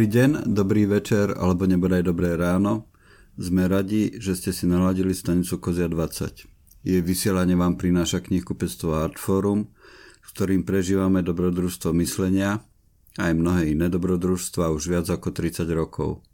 Dobrý deň, dobrý večer alebo nebodaj dobré ráno. Sme radi, že ste si naladili stanicu Kozia 20. Jej vysielanie vám prináša knihkupectvo Artforum, s ktorým prežívame dobrodružstvo myslenia a aj mnohé iné dobrodružstva už viac ako 30 rokov.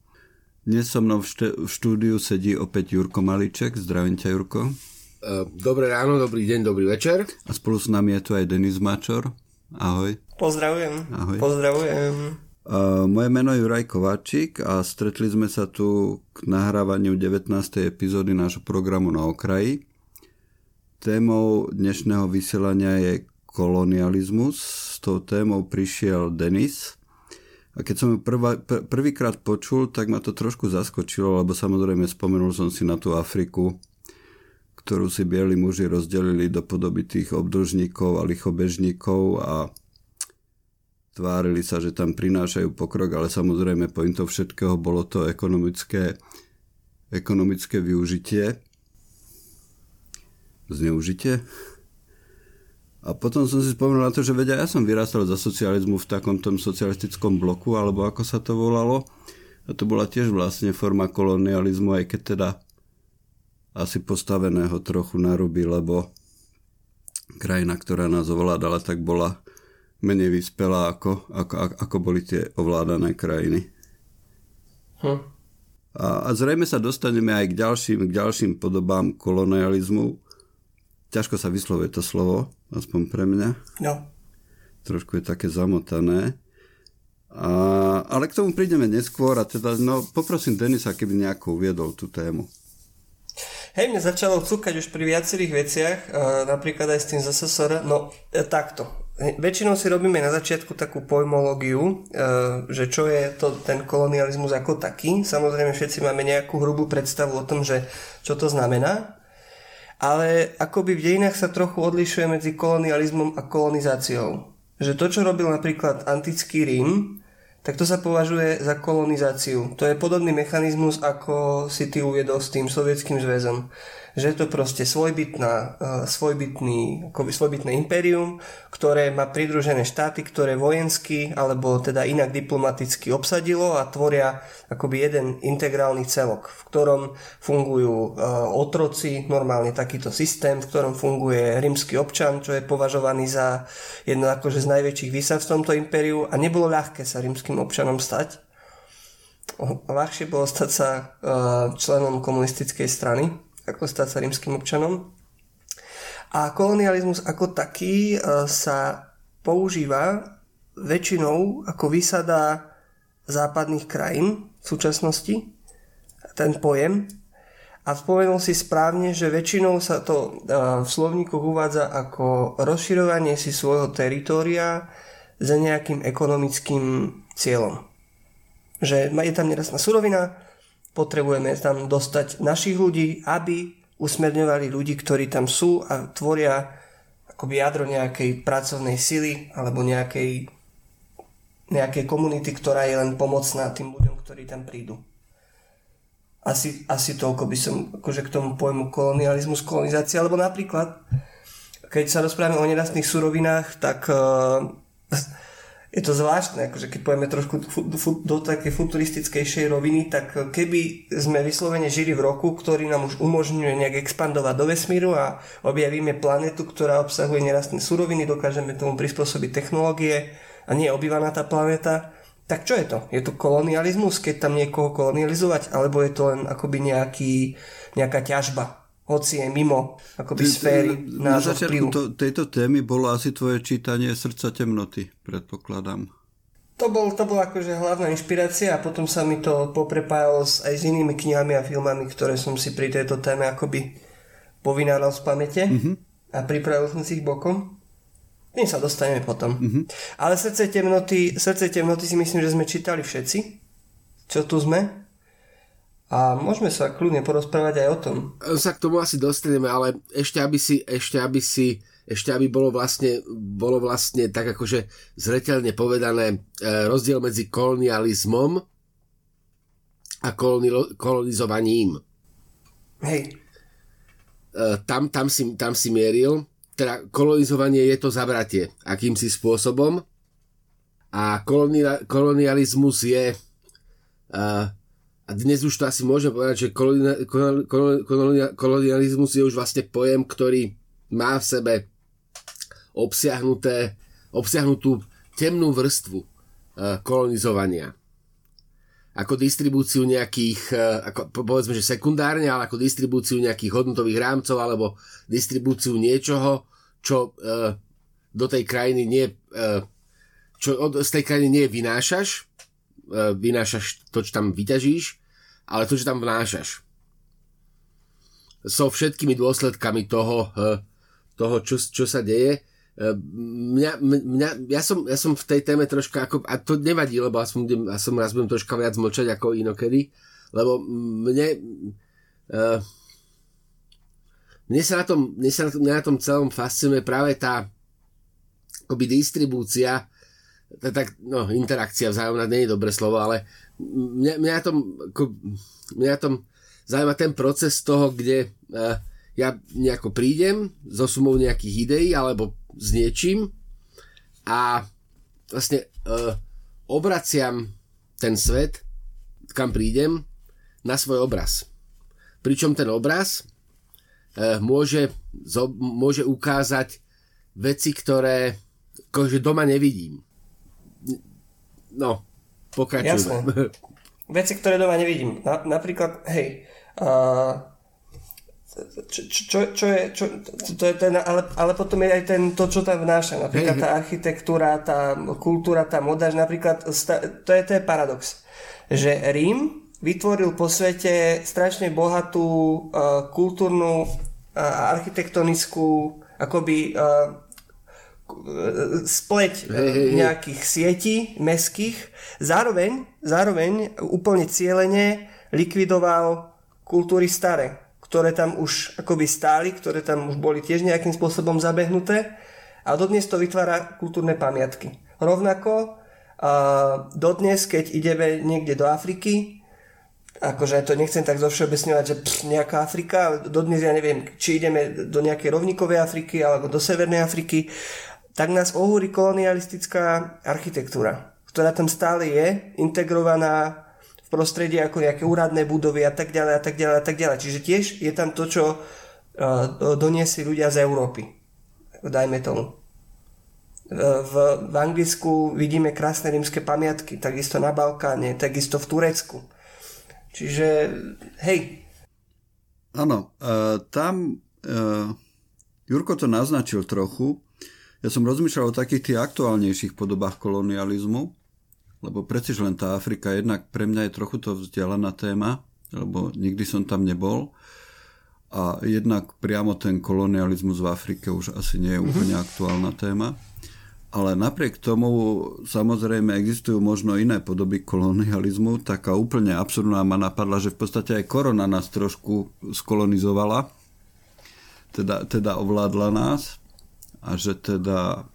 Dnes so mnou v, šte- v štúdiu sedí opäť Jurko Maliček. Zdravím ťa, Jurko. E, dobré ráno, dobrý deň, dobrý večer. A spolu s nami je tu aj Denis Mačor. Ahoj. Pozdravujem. Ahoj. Pozdravujem. Uh, moje meno je Juraj Kováčik a stretli sme sa tu k nahrávaniu 19. epizódy nášho programu na okraji. Témou dnešného vysielania je kolonializmus. S tou témou prišiel Denis. A keď som ju prvá, pr- prvýkrát počul, tak ma to trošku zaskočilo, lebo samozrejme spomenul som si na tú Afriku, ktorú si bieli muži rozdelili do podoby tých obdlžníkov a lichobežníkov a tvárili sa, že tam prinášajú pokrok, ale samozrejme pointou všetkého bolo to ekonomické, ekonomické využitie, zneužitie. A potom som si spomenul na to, že vedia, ja som vyrastal za socializmu v takom tom socialistickom bloku, alebo ako sa to volalo. A to bola tiež vlastne forma kolonializmu, aj keď teda asi postaveného trochu na ruby, lebo krajina, ktorá nás ovládala, tak bola menej vyspelá ako, ako, ako boli tie ovládané krajiny. Hm. A, a zrejme sa dostaneme aj k ďalším, k ďalším podobám kolonializmu. Ťažko sa vyslovuje to slovo, aspoň pre mňa. No. Trošku je také zamotané. A, ale k tomu prídeme neskôr a teda, no, poprosím Denisa, keby nejako uviedol tú tému. Hej, mne začalo cúkať už pri viacerých veciach, napríklad aj s tým ZSSR, no e, takto. Väčšinou si robíme na začiatku takú pojmológiu, e, že čo je to ten kolonializmus ako taký. Samozrejme všetci máme nejakú hrubú predstavu o tom, že čo to znamená. Ale akoby v dejinách sa trochu odlišuje medzi kolonializmom a kolonizáciou. Že to, čo robil napríklad antický Rím, tak to sa považuje za kolonizáciu. To je podobný mechanizmus, ako si ty uviedol s tým sovietským zväzom že je to proste svojbytná, uh, svojbytný, svojbytné impérium, ktoré má pridružené štáty, ktoré vojensky alebo teda inak diplomaticky obsadilo a tvoria akoby jeden integrálny celok, v ktorom fungujú uh, otroci, normálne takýto systém, v ktorom funguje rímsky občan, čo je považovaný za jedno akože z najväčších výsad v tomto impériu a nebolo ľahké sa rímským občanom stať. Ľahšie bolo stať sa uh, členom komunistickej strany, ako stať sa rímským občanom. A kolonializmus ako taký e, sa používa väčšinou ako výsada západných krajín v súčasnosti, ten pojem. A spomenul si správne, že väčšinou sa to e, v slovníkoch uvádza ako rozširovanie si svojho teritória za nejakým ekonomickým cieľom. Že je tam nerastná surovina, potrebujeme tam dostať našich ľudí, aby usmerňovali ľudí, ktorí tam sú a tvoria akoby jadro nejakej pracovnej sily alebo nejakej, nejakej komunity, ktorá je len pomocná tým ľuďom, ktorí tam prídu. Asi, asi toľko by som akože k tomu pojmu kolonializmus, kolonizácia, alebo napríklad, keď sa rozprávame o nerastných surovinách, tak uh, je to zvláštne, akože keď pojeme trošku do také futuristickejšej roviny, tak keby sme vyslovene žili v roku, ktorý nám už umožňuje nejak expandovať do vesmíru a objavíme planetu, ktorá obsahuje nerastné suroviny, dokážeme tomu prispôsobiť technológie a nie je obývaná tá planéta, tak čo je to? Je to kolonializmus, keď tam niekoho kolonializovať, alebo je to len akoby nejaký, nejaká ťažba? Hoci je mimo akoby sféry Na začiatku to, tejto témy bolo asi tvoje čítanie Srdca temnoty, predpokladám. To, bol, to bola akože hlavná inšpirácia a potom sa mi to poprepájalo s, aj s inými knihami a filmami, ktoré som si pri tejto téme akoby povináral z pamäte mm-hmm. a pripravil som si ich bokom. Tým sa dostaneme potom. Mm-hmm. Ale srdce temnoty, srdce temnoty si myslím, že sme čítali všetci, čo tu sme. A môžeme sa kľudne porozprávať aj o tom. Sa k tomu asi dostaneme, ale ešte aby si, ešte aby si, ešte aby bolo vlastne, bolo vlastne tak akože zreteľne povedané e, rozdiel medzi kolonializmom a koloni- kolonizovaním. Hej. E, tam, tam, si, tam si mieril. Teda kolonizovanie je to zabratie akýmsi spôsobom a kolonializmus je A, a dnes už to asi môžeme povedať, že kolonializmus je už vlastne pojem, ktorý má v sebe obsiahnuté, obsiahnutú temnú vrstvu kolonizovania. Ako distribúciu nejakých, e, ako povedzme, že sekundárne, ale ako distribúciu nejakých hodnotových rámcov alebo distribúciu niečoho, čo uh, do tej krajiny nie, čo z tej krajiny nie vynášaš, vynášaš to, čo tam vyťažíš, ale to, čo tam vnášaš. So všetkými dôsledkami toho, uh, toho čo, čo sa deje mňa, mňa, ja, som, ja som v tej téme troška ako, a to nevadí, lebo aspoň, ja som raz budem troška viac mlčať ako inokedy, lebo mne mne sa na tom, mne sa na tom, mne na tom celom fascinuje práve tá akoby distribúcia tak, no, interakcia vzájomná nie je dobré slovo, ale mňa, mňa tom ako, mňa tom zaujíma ten proces toho, kde uh, ja nejako prídem so sumou nejakých ideí alebo s niečím a vlastne uh, obraciam ten svet, kam prídem, na svoj obraz. Pričom ten obraz uh, môže, zo, môže ukázať veci, ktoré akože doma nevidím. No, pokračujeme. Jasné. Veci, ktoré doma nevidím. Na, napríklad, hej, uh, čo, čo, čo je, čo, to je ten, ale, ale potom je aj ten, to, čo tam vnáša. Napríklad tá architektúra, tá kultúra, tá moda, napríklad, to je, to je paradox, že Rím vytvoril po svete strašne bohatú uh, kultúrnu a uh, architektonickú akoby uh, spleť uh, nejakých sietí meských. Zároveň, zároveň úplne cieľene likvidoval kultúry staré ktoré tam už akoby stáli, ktoré tam už boli tiež nejakým spôsobom zabehnuté a dodnes to vytvára kultúrne pamiatky. Rovnako a dodnes, keď ideme niekde do Afriky, akože to nechcem tak zovšeobecňovať, že pff, nejaká Afrika, ale dodnes ja neviem, či ideme do nejakej rovníkovej Afriky alebo do Severnej Afriky, tak nás ohúri kolonialistická architektúra, ktorá tam stále je, integrovaná v prostredí ako nejaké úradné budovy a tak ďalej a tak ďalej a tak ďalej. Čiže tiež je tam to, čo uh, doniesli ľudia z Európy. Dajme tomu. Uh, v, v Anglicku vidíme krásne rímske pamiatky, takisto na Balkáne, takisto v Turecku. Čiže, hej. Áno, uh, tam Jurko to naznačil trochu. Ja som rozmýšľal o takých tých aktuálnejších podobách kolonializmu, lebo preciž len tá Afrika jednak pre mňa je trochu to vzdialená téma, lebo nikdy som tam nebol a jednak priamo ten kolonializmus v Afrike už asi nie je mhm. úplne aktuálna téma. Ale napriek tomu samozrejme existujú možno iné podoby kolonializmu. Taká úplne absurdná ma napadla, že v podstate aj korona nás trošku skolonizovala, teda, teda ovládla nás a že teda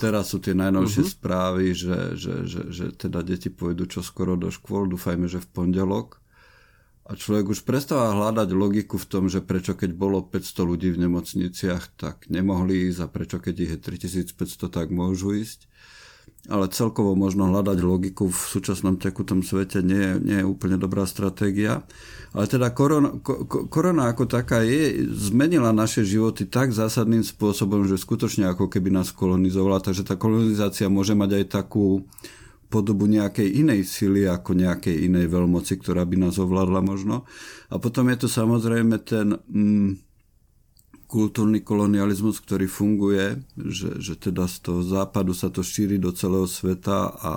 Teraz sú tie najnovšie uh-huh. správy, že, že, že, že teda deti pôjdu čo skoro do škôl, dúfajme, že v pondelok. A človek už prestáva hľadať logiku v tom, že prečo keď bolo 500 ľudí v nemocniciach, tak nemohli ísť a prečo keď ich je 3500, tak môžu ísť ale celkovo možno hľadať logiku v súčasnom tekutom svete nie, nie je úplne dobrá stratégia. Ale teda korona, ko, korona ako taká je, zmenila naše životy tak zásadným spôsobom, že skutočne ako keby nás kolonizovala, takže tá kolonizácia môže mať aj takú podobu nejakej inej sily ako nejakej inej veľmoci, ktorá by nás ovládla možno. A potom je tu samozrejme ten... Mm, kultúrny kolonializmus, ktorý funguje, že, že teda z toho západu sa to šíri do celého sveta a,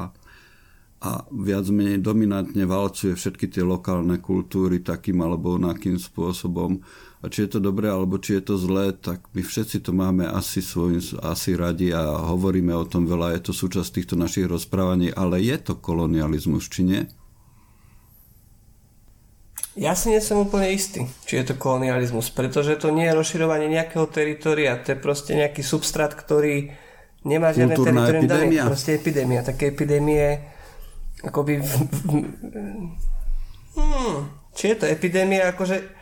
a viac menej dominantne valcuje všetky tie lokálne kultúry takým alebo onakým spôsobom. A či je to dobré alebo či je to zlé, tak my všetci to máme asi svojim, asi radi a hovoríme o tom veľa, je to súčasť týchto našich rozprávaní, ale je to kolonializmus, či nie? Ja si nie som úplne istý, či je to kolonializmus, pretože to nie je rozširovanie nejakého teritoria, to je proste nejaký substrát, ktorý nemá žiadne teritorium dané, proste epidémia. Také epidémie akoby v, v, hmm, či je to epidémia, akože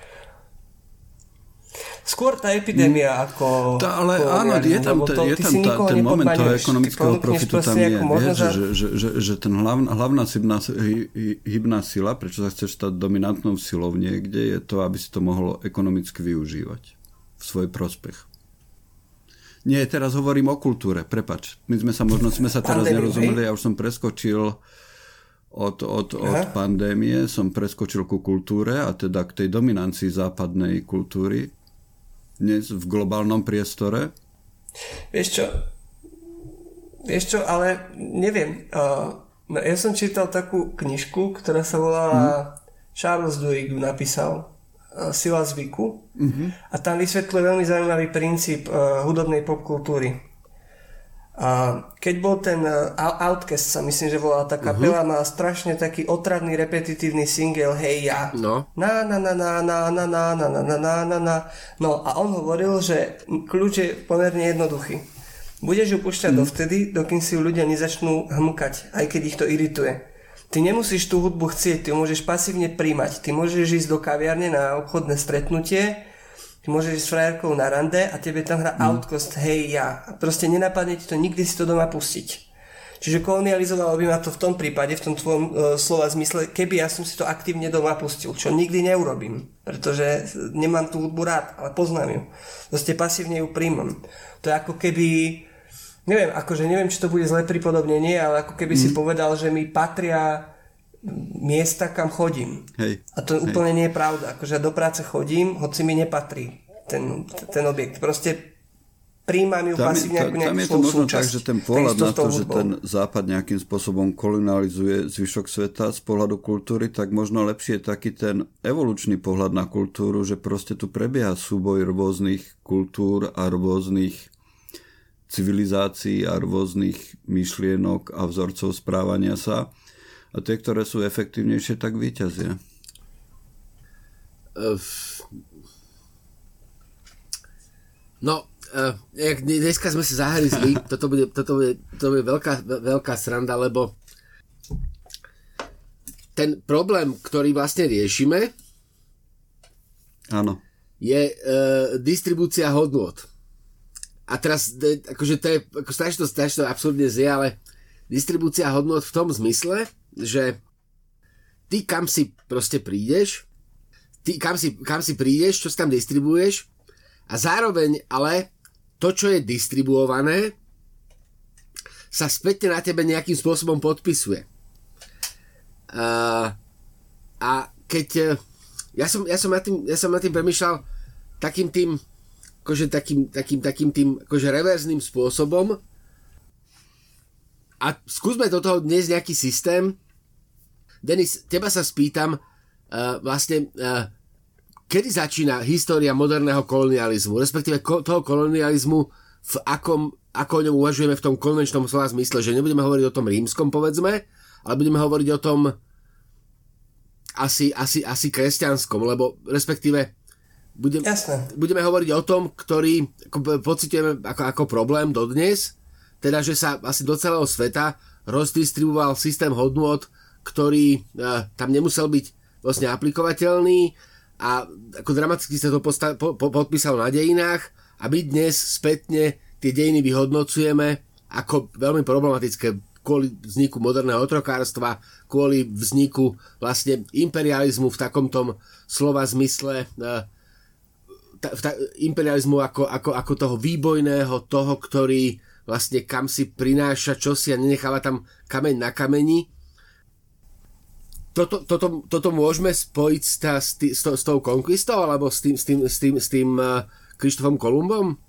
skôr tá epidémia mm. ako... Tá, ale áno, je tam, to, je tam tá, ten moment toho ekonomického profitu tam je, vieš, za... že, že, že, že ten hlavná, hlavná hybná, hybná sila, prečo sa chceš stať dominantnou silou niekde, je to, aby si to mohlo ekonomicky využívať v svoj prospech. Nie, teraz hovorím o kultúre, prepač. My sme sa možno sme sa teraz nerozumeli, ja už som preskočil od, od, od pandémie, som preskočil ku kultúre a teda k tej dominancii západnej kultúry dnes v globálnom priestore. Vieš čo, vieš čo, ale neviem. Uh, no ja som čítal takú knižku, ktorá sa volala hmm. Charles Duhigg napísal sila zvyku uh-huh. a tam vysvetľuje veľmi zaujímavý princíp uh, hudobnej popkultúry. A keď bol ten uh, Outcast sa myslím, že volala tá kapela, uh-huh. mala strašne taký otradný repetitívny single Hey ja. No. Na na na na na na na na na na na na na No a on hovoril, že kľúč je pomerne jednoduchý. Budeš ju púšťať uh-huh. dovtedy, dokým si ju ľudia nezačnú hmkať, aj keď ich to irituje. Ty nemusíš tú hudbu chcieť, ty môžeš pasívne príjmať. Ty môžeš ísť do kaviarne na obchodné stretnutie, ty môžeš ísť s frajerkou na rande a tebe tam hrá mm. Outcast, hej ja. A proste nenapadne ti to nikdy si to doma pustiť. Čiže kolonializovalo by ma to v tom prípade, v tom tvojom uh, slova zmysle, keby ja som si to aktívne doma pustil, čo nikdy neurobím, pretože nemám tú hudbu rád, ale poznám ju. Proste pasívne ju príjmam. To je ako keby neviem, akože neviem, či to bude zlé pripodobnenie, ale ako keby mm. si povedal, že mi patria miesta, kam chodím. Hej. A to Hej. úplne nie je pravda. Akože do práce chodím, hoci mi nepatrí ten, ten objekt. Proste príjmam ju tam pasívne ako nejakú Tam je to možno súčasť. tak, že ten pohľad na to, že ten západ nejakým spôsobom kolonializuje zvyšok sveta z pohľadu kultúry, tak možno lepšie je taký ten evolučný pohľad na kultúru, že proste tu prebieha súboj rôznych kultúr a rôznych civilizácií a rôznych myšlienok a vzorcov správania sa. A tie, ktoré sú efektívnejšie, tak vyťazia. No, uh, dneska sme sa zahryzli, toto bude, toto bude, to bude veľká, veľká sranda, lebo ten problém, ktorý vlastne riešime, Áno. je uh, distribúcia hodnot a teraz, akože to je, ako strašne to, strašne absurdne zje, ale distribúcia hodnot v tom zmysle, že ty kam si proste prídeš, ty kam si, kam si prídeš, čo si tam distribuuješ a zároveň ale to, čo je distribuované, sa spätne na tebe nejakým spôsobom podpisuje. Uh, a keď ja som, ja som, na tým, ja som na tým premyšľal takým tým akože takým, takým, takým tým akože reverzným spôsobom a skúsme do toho dnes nejaký systém. Denis, teba sa spýtam, uh, vlastne, uh, kedy začína história moderného kolonializmu, respektíve ko- toho kolonializmu, v akom, ako o ňom uvažujeme v tom konvenčnom slova zmysle, že nebudeme hovoriť o tom rímskom, povedzme, ale budeme hovoriť o tom asi, asi, asi kresťanskom, lebo respektíve budem, Jasné. budeme hovoriť o tom, ktorý ako, pocitujeme ako, ako problém dodnes, teda, že sa asi do celého sveta rozdistribuoval systém hodnôt, ktorý uh, tam nemusel byť vlastne aplikovateľný a ako dramaticky sa to posta- po- po- podpísalo na dejinách a my dnes spätne tie dejiny vyhodnocujeme ako veľmi problematické kvôli vzniku moderného otrokárstva, kvôli vzniku vlastne imperializmu v takomto slova zmysle uh, ta, ta, imperializmu ako, ako, ako toho výbojného, toho, ktorý vlastne kam si prináša čosi a nenecháva tam kameň na kameni. Toto, toto, toto môžeme spojiť s, tá, s, tý, s, to, s tou konkvistou alebo s tým, s tým, s tým, s tým uh, Krištofom Kolumbom?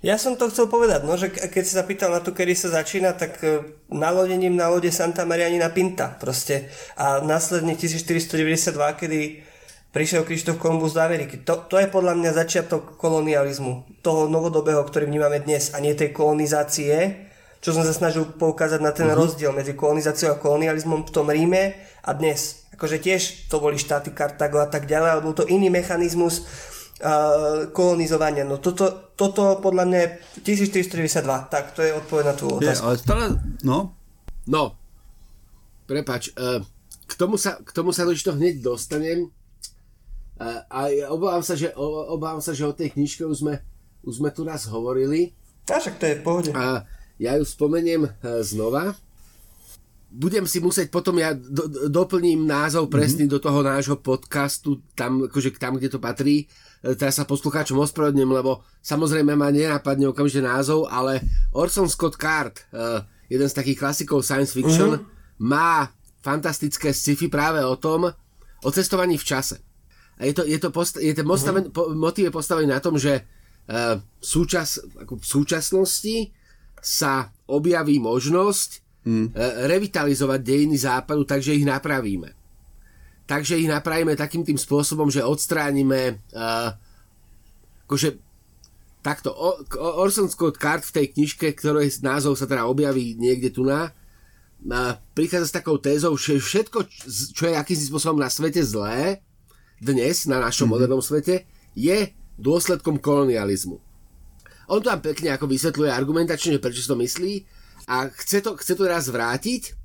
Ja som to chcel povedať, no, že keď sa pýtal na to, kedy sa začína, tak e, nalodením na lode Santa Marianina Pinta proste. A následne 1492, kedy prišiel Krištof Kolumbus do Ameriky. To, to je podľa mňa začiatok kolonializmu, toho novodobého, ktorý vnímame dnes a nie tej kolonizácie, čo som sa snažil poukázať na ten uh-huh. rozdiel medzi kolonizáciou a kolonializmom v tom Ríme a dnes. Akože tiež to boli štáty Kartago a tak ďalej, ale bol to iný mechanizmus uh, kolonizovania. No toto, toto podľa mňa je 1492, tak to je odpoveď na tú otázku. Je, ale stále, no. No, prepač, uh, k tomu sa, k tomu sa to hneď dostanem, A, a obávam, sa, že, obávam sa, že o tej knižke už sme, už sme tu raz hovorili. A však to je v pohode. A ja ju spomeniem e, znova. Budem si musieť potom, ja do, doplním názov presný mm-hmm. do toho nášho podcastu, tam, akože tam, kde to patrí. E, teraz sa poslucháčom ospravedlňujem, lebo samozrejme ma nenápadne okamžite názov, ale Orson Scott Card, e, jeden z takých klasikov science fiction, mm-hmm. má fantastické sci-fi práve o tom, o cestovaní v čase. A je to, je to, post- je to postaven, uh-huh. po, motiv je postavený na tom, že uh, súčas, ako v súčasnosti sa objaví možnosť uh, revitalizovať dejiny západu, takže ich napravíme. Takže ich napravíme takým tým spôsobom, že odstránime uh, akože takto, Orson Scott Card v tej knižke, ktorej názov sa teda objaví niekde tu na, prichádza s takou tézou, že všetko, čo je akýmsi spôsobom na svete zlé, dnes, na našom mm-hmm. modernom svete, je dôsledkom kolonializmu. On to tam pekne ako vysvetľuje argumentačne, prečo si to myslí a chce to, chce to raz vrátiť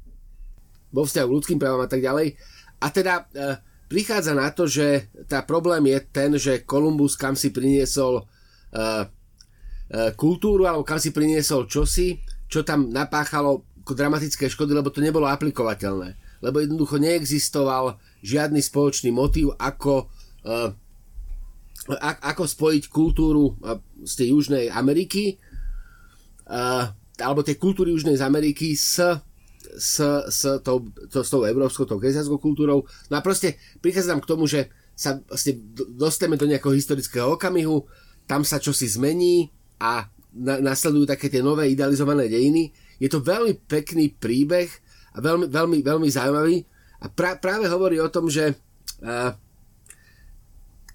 vo vzťahu k ľudským právom a tak ďalej. A teda e, prichádza na to, že tá problém je ten, že Kolumbus kam si priniesol e, e, kultúru alebo kam si priniesol čosi, čo tam napáchalo dramatické škody, lebo to nebolo aplikovateľné. Lebo jednoducho neexistoval žiadny spoločný motív, ako, uh, ako spojiť kultúru z tej Južnej Ameriky alebo tej kultúry Južnej Ameriky s, s, s, tou, to, s tou európskou, tou kresťanskou kultúrou. No a proste prichádzam k tomu, že sa vlastne dostaneme do nejakého historického okamihu, tam sa čosi zmení a na, nasledujú také tie nové idealizované dejiny je to veľmi pekný príbeh a veľmi, veľmi, veľmi zaujímavý a pra, práve hovorí o tom, že uh,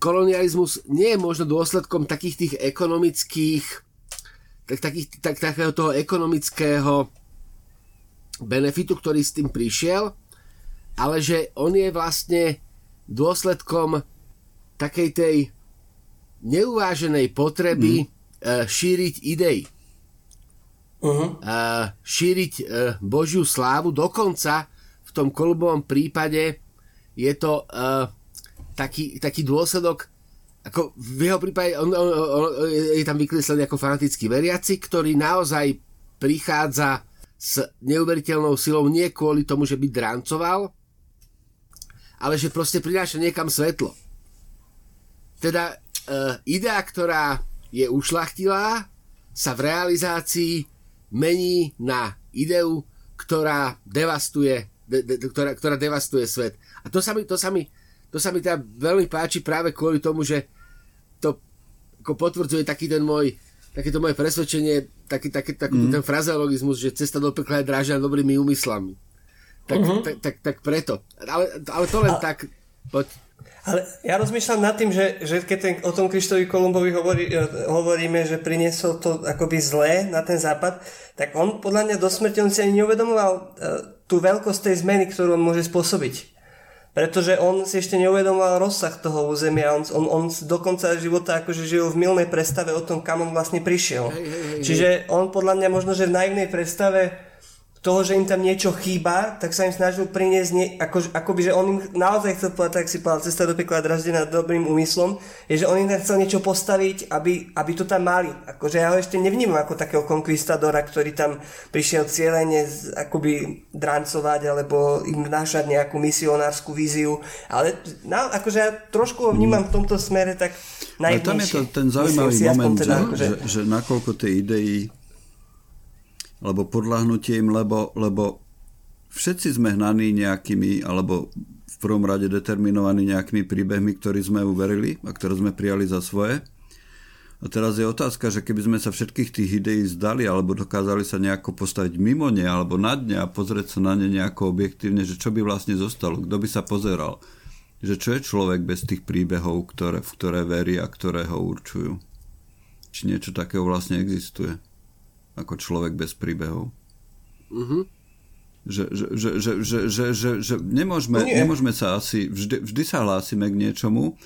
kolonializmus nie je možno dôsledkom takých tých ekonomických tak, takých, tak, takého toho ekonomického benefitu, ktorý s tým prišiel, ale že on je vlastne dôsledkom takej tej neuváženej potreby mm. šíriť idei uh-huh. uh, šíriť uh, Božiu slávu. Dokonca v tom kolubovom prípade je to uh, taký, taký dôsledok, ako v jeho prípade on, on, on, je tam vykreslený ako fanatický veriaci, ktorý naozaj prichádza s neuveriteľnou silou nie kvôli tomu, že by drancoval, ale že proste prináša niekam svetlo. Teda uh, idea, ktorá je ušlachtilá, sa v realizácii mení na ideu, ktorá devastuje, de, de, ktorá, ktorá devastuje svet. A to sa mi, to sa mi, to sa mi teda veľmi páči práve kvôli tomu, že to ako potvrdzuje taký ten môj takéto moje presvedčenie, taký, taký, taký mm. ten frazeologizmus, že cesta do pekla je dražia dobrými úmyslami. Tak, uh-huh. tak, tak, tak preto. Ale, ale to len A... tak... Poď. Ale ja rozmýšľam nad tým, že, že keď ten, o tom Krištovi Kolumbovi hovorí, e, hovoríme, že priniesol to akoby zlé na ten západ, tak on podľa mňa do smrti on si ani neuvedomoval uh, tú veľkosť tej zmeny, ktorú on môže spôsobiť. Pretože on si ešte neuvedomoval rozsah toho územia, on, on, on do konca života akože žil v milnej predstave o tom, kam on vlastne prišiel. Hej, hej, hej, Čiže on podľa mňa možno, že v naivnej predstave toho, že im tam niečo chýba, tak sa im snažil priniesť, nie, ako, akoby, že on im naozaj chcel povedať, tak si povedal, cesta do pekla draždená dobrým úmyslom, je, že on im tam chcel niečo postaviť, aby, aby to tam mali. Akože ja ho ešte nevnímam ako takého konkvistadora, ktorý tam prišiel cieľene akoby drancovať alebo im vnášať nejakú misionárskú víziu, ale na, akože ja trošku ho vnímam v tomto smere tak najvnejšie. Ale tam je to ten zaujímavý moment, teda, že, akože... že, že nakoľko tie idei alebo podľahnutie im, lebo, lebo všetci sme hnaní nejakými, alebo v prvom rade determinovaní nejakými príbehmi, ktorí sme uverili a ktoré sme prijali za svoje. A teraz je otázka, že keby sme sa všetkých tých ideí zdali alebo dokázali sa nejako postaviť mimo ne alebo nad ne a pozrieť sa na ne nejako objektívne, že čo by vlastne zostalo, kto by sa pozeral. Že čo je človek bez tých príbehov, ktoré, v ktoré verí a ktoré ho určujú. Či niečo takého vlastne existuje ako človek bez príbehov. Uh-huh. Že, že, že, že, že, že, že, že nemôžeme, no nemôžeme sa asi, vždy, vždy sa hlásime k niečomu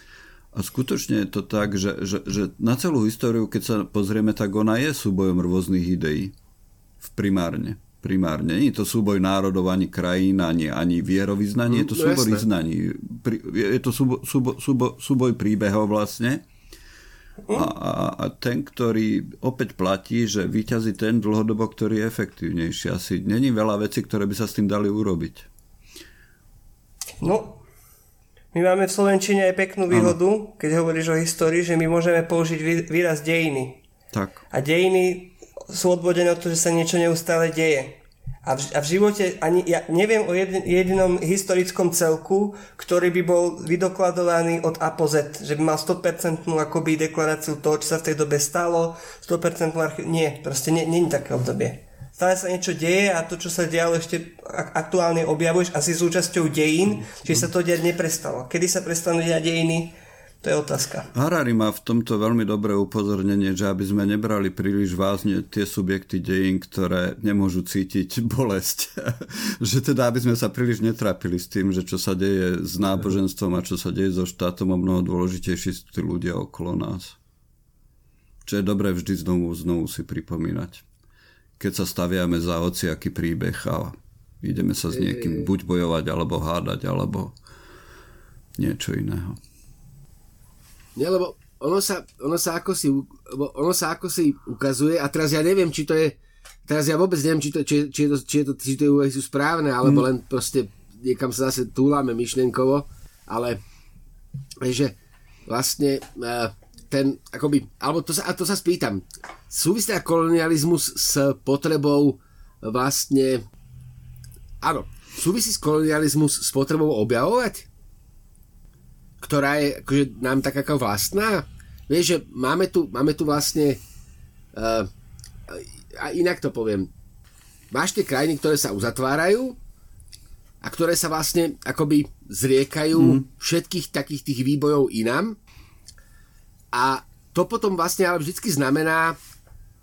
a skutočne je to tak, že, že, že na celú históriu, keď sa pozrieme, tak ona je súbojom rôznych ideí. V primárne. primárne. Nie je to súboj národov, ani krajín, ani, ani vierovýznaní, je to no, súbor jasné. vyznaní. Je to súboj, súboj, súboj, súboj príbehov vlastne. A, a, a ten, ktorý opäť platí, že vyťazí ten dlhodobo, ktorý je efektívnejší. Asi není veľa vecí, ktoré by sa s tým dali urobiť. No, my máme v Slovenčine aj peknú výhodu, ano. keď hovoríš o histórii, že my môžeme použiť výraz dejiny. Tak. A dejiny sú odvodené od toho, že sa niečo neustále deje. A v, a v živote ani ja neviem o jedin, jedinom historickom celku, ktorý by bol vydokladovaný od A po Z, že by mal 100% akoby deklaráciu toho, čo sa v tej dobe stalo, 100% archív... Nie, proste nie, nie je také obdobie. Stále sa niečo deje a to, čo sa dialo, ešte aktuálne objavuješ asi súčasťou dejín, čiže sa to diať neprestalo. Kedy sa prestanú diať dejiny, to je otázka. Harari má v tomto veľmi dobré upozornenie, že aby sme nebrali príliš vážne tie subjekty dejín, ktoré nemôžu cítiť bolesť. že teda, aby sme sa príliš netrapili s tým, že čo sa deje s náboženstvom a čo sa deje so štátom a mnoho dôležitejší sú tí ľudia okolo nás. Čo je dobré vždy znovu, znovu si pripomínať. Keď sa staviame za hociaký príbeh a ideme sa s niekým buď bojovať, alebo hádať, alebo niečo iného. Nie, lebo ono sa, ono sa ako si, ono sa ako si ukazuje a teraz ja neviem, či to je teraz ja vôbec neviem, či to, či, či je to, či je to, či to je sú správne, alebo mm. len proste niekam sa zase túlame myšlienkovo, ale že vlastne ten, akoby, alebo to sa, a to sa spýtam, súvisí teda kolonializmus s potrebou vlastne, áno, súvisí s kolonializmus s potrebou objavovať? Ktorá je akože nám tak ako vlastná. Vieš, že máme tu, máme tu vlastne uh, a inak to poviem. Máš tie krajiny, ktoré sa uzatvárajú a ktoré sa vlastne akoby zriekajú mm. všetkých takých tých výbojov inám a to potom vlastne ale vždycky znamená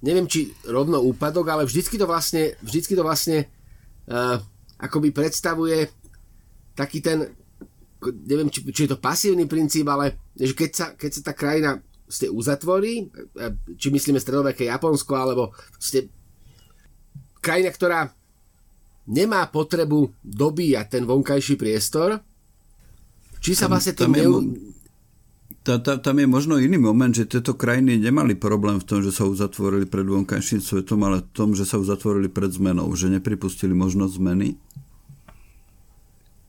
neviem či rovno úpadok, ale vždycky to vlastne vždycky to vlastne uh, akoby predstavuje taký ten neviem, či, či je to pasívny princíp, ale že keď sa, keď sa tá krajina ste uzatvorí, či myslíme stredoveké Japonsko, alebo ste krajina, ktorá nemá potrebu dobíjať ten vonkajší priestor, či sa vlastne tým tam, je, tá, tá, tam je možno iný moment, že tieto krajiny nemali problém v tom, že sa uzatvorili pred vonkajším svetom, ale v tom, že sa uzatvorili pred zmenou, že nepripustili možnosť zmeny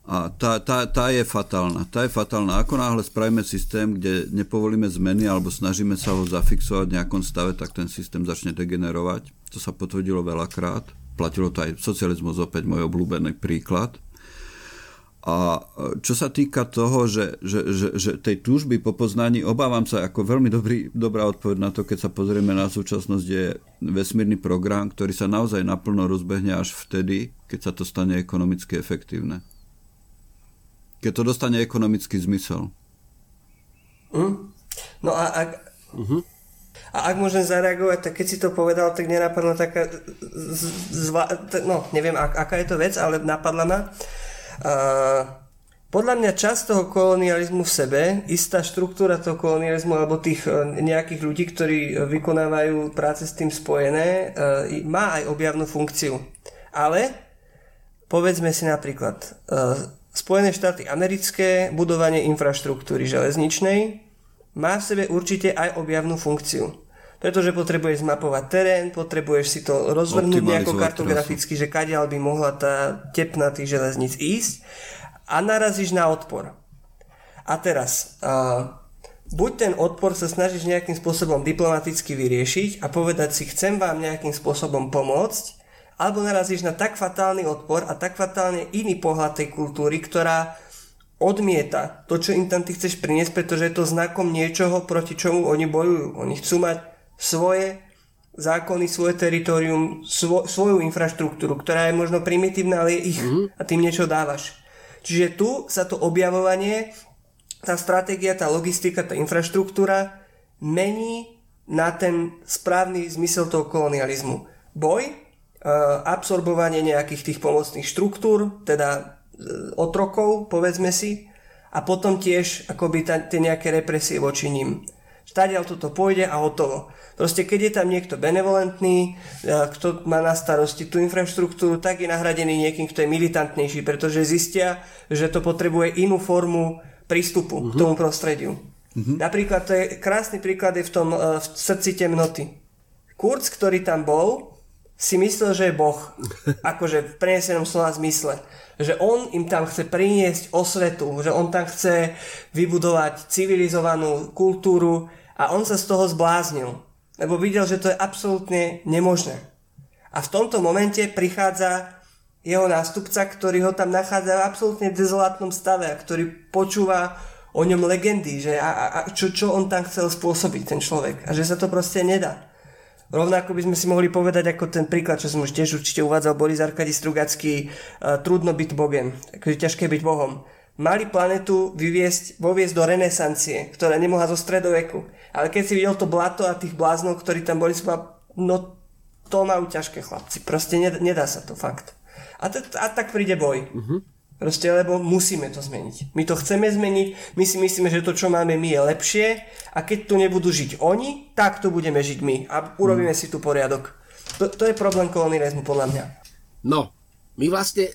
a tá, tá, tá je fatálna. Tá je fatálna. Ako náhle spravíme systém, kde nepovolíme zmeny alebo snažíme sa ho zafixovať v nejakom stave, tak ten systém začne degenerovať. To sa potvrdilo veľakrát. Platilo to aj socializmus, opäť môj obľúbený príklad. A čo sa týka toho, že, že, že, že tej túžby po poznaní, obávam sa ako veľmi dobrý, dobrá odpoveď na to, keď sa pozrieme na súčasnosť, je vesmírny program, ktorý sa naozaj naplno rozbehne až vtedy, keď sa to stane ekonomicky efektívne keď to dostane ekonomický zmysel. Mm. No a ak, uh-huh. a ak môžem zareagovať, tak keď si to povedal, tak nenapadla taká zva, no neviem ak, aká je to vec, ale napadla ma. Uh, podľa mňa časť toho kolonializmu v sebe, istá štruktúra toho kolonializmu alebo tých nejakých ľudí, ktorí vykonávajú práce s tým spojené, má aj objavnú funkciu. Ale povedzme si napríklad, Spojené štáty americké, budovanie infraštruktúry železničnej má v sebe určite aj objavnú funkciu. Pretože potrebuješ zmapovať terén, potrebuješ si to rozvrhnúť nejako kartograficky, že kadiaľ by mohla tá tepna tých železníc ísť a narazíš na odpor. A teraz, uh, buď ten odpor sa snažíš nejakým spôsobom diplomaticky vyriešiť a povedať si, chcem vám nejakým spôsobom pomôcť, alebo narazíš na tak fatálny odpor a tak fatálne iný pohľad tej kultúry, ktorá odmieta to, čo im tam ty chceš priniesť, pretože je to znakom niečoho, proti čomu oni bojujú. Oni chcú mať svoje zákony, svoje teritorium, svo, svoju infraštruktúru, ktorá je možno primitívna, ale je ich mm-hmm. a tým niečo dávaš. Čiže tu sa to objavovanie, tá stratégia, tá logistika, tá infraštruktúra mení na ten správny zmysel toho kolonializmu. Boj absorbovanie nejakých tých pomocných štruktúr, teda eh, otrokov, povedzme si, a potom tiež akoby ta, tie nejaké represie voči ním. Stadiaľ toto pôjde a hotovo. Proste keď je tam niekto benevolentný, e, kto má na starosti tú infraštruktúru, tak je nahradený niekým, kto je militantnejší, pretože zistia, že to potrebuje inú formu prístupu uh-huh. k mhm. tomu prostrediu. Uh-huh. Napríklad, to je krásny príklad je v tom v srdci temnoty. Kurz, ktorý tam bol, si myslel, že je Boh. Akože v prenesenom slova zmysle. Že on im tam chce priniesť osvetu, že on tam chce vybudovať civilizovanú kultúru a on sa z toho zbláznil. Lebo videl, že to je absolútne nemožné. A v tomto momente prichádza jeho nástupca, ktorý ho tam nachádza v absolútne dezolátnom stave a ktorý počúva o ňom legendy, že a, a, čo, čo on tam chcel spôsobiť, ten človek. A že sa to proste nedá. Rovnako by sme si mohli povedať ako ten príklad, čo som už tiež určite uvádzal, Boris Arkady Strugacký, uh, trudno byť Bogem, takže ťažké byť Bohom. Mali planetu vyviesť, voviesť do renesancie, ktorá nemohla zo stredoveku. Ale keď si videl to blato a tých bláznov, ktorí tam boli, no to majú ťažké chlapci. Proste nedá, nedá sa to, fakt. A, t- a tak príde boj. Uh-huh. Proste, lebo musíme to zmeniť. My to chceme zmeniť, my si myslíme, že to, čo máme my, je lepšie a keď tu nebudú žiť oni, tak tu budeme žiť my a urobíme hmm. si tu poriadok. To, to je problém kolonializmu, podľa mňa. No, my vlastne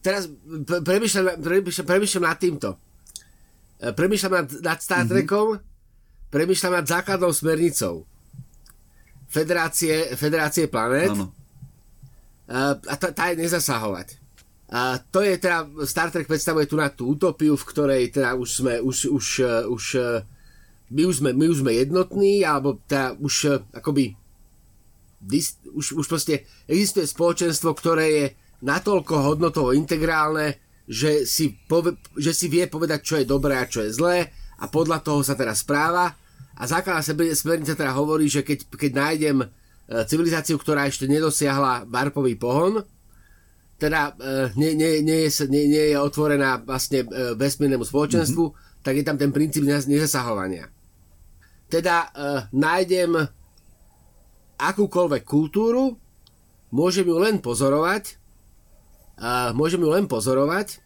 teraz premyšľam, premyšľam, premyšľam nad týmto. E, premyšľam nad, nad Star mhm. Trekom, mm-hmm. premyšľam nad základnou smernicou Federácie, Federácie planet. Ano. E, a tá, tá je nezasahovať. A to je teda, Star Trek predstavuje tu na tú utopiu, v ktorej teda už sme, už, už, už my už sme, my už sme jednotní, alebo teda už eh, akoby už, už proste existuje spoločenstvo, ktoré je natoľko hodnotovo integrálne, že si, pove, že si vie povedať, čo je dobré a čo je zlé a podľa toho sa teda správa. A základná smernica teda hovorí, že keď, keď nájdem eh, civilizáciu, ktorá ešte nedosiahla barpový pohon, teda uh, nie, nie, nie, je, nie, nie je otvorená vlastne uh, vesmírnemu spoločenstvu, mm-hmm. tak je tam ten princíp nezasahovania. Teda uh, nájdem akúkoľvek kultúru, môžem ju len pozorovať, uh, môžem ju len pozorovať,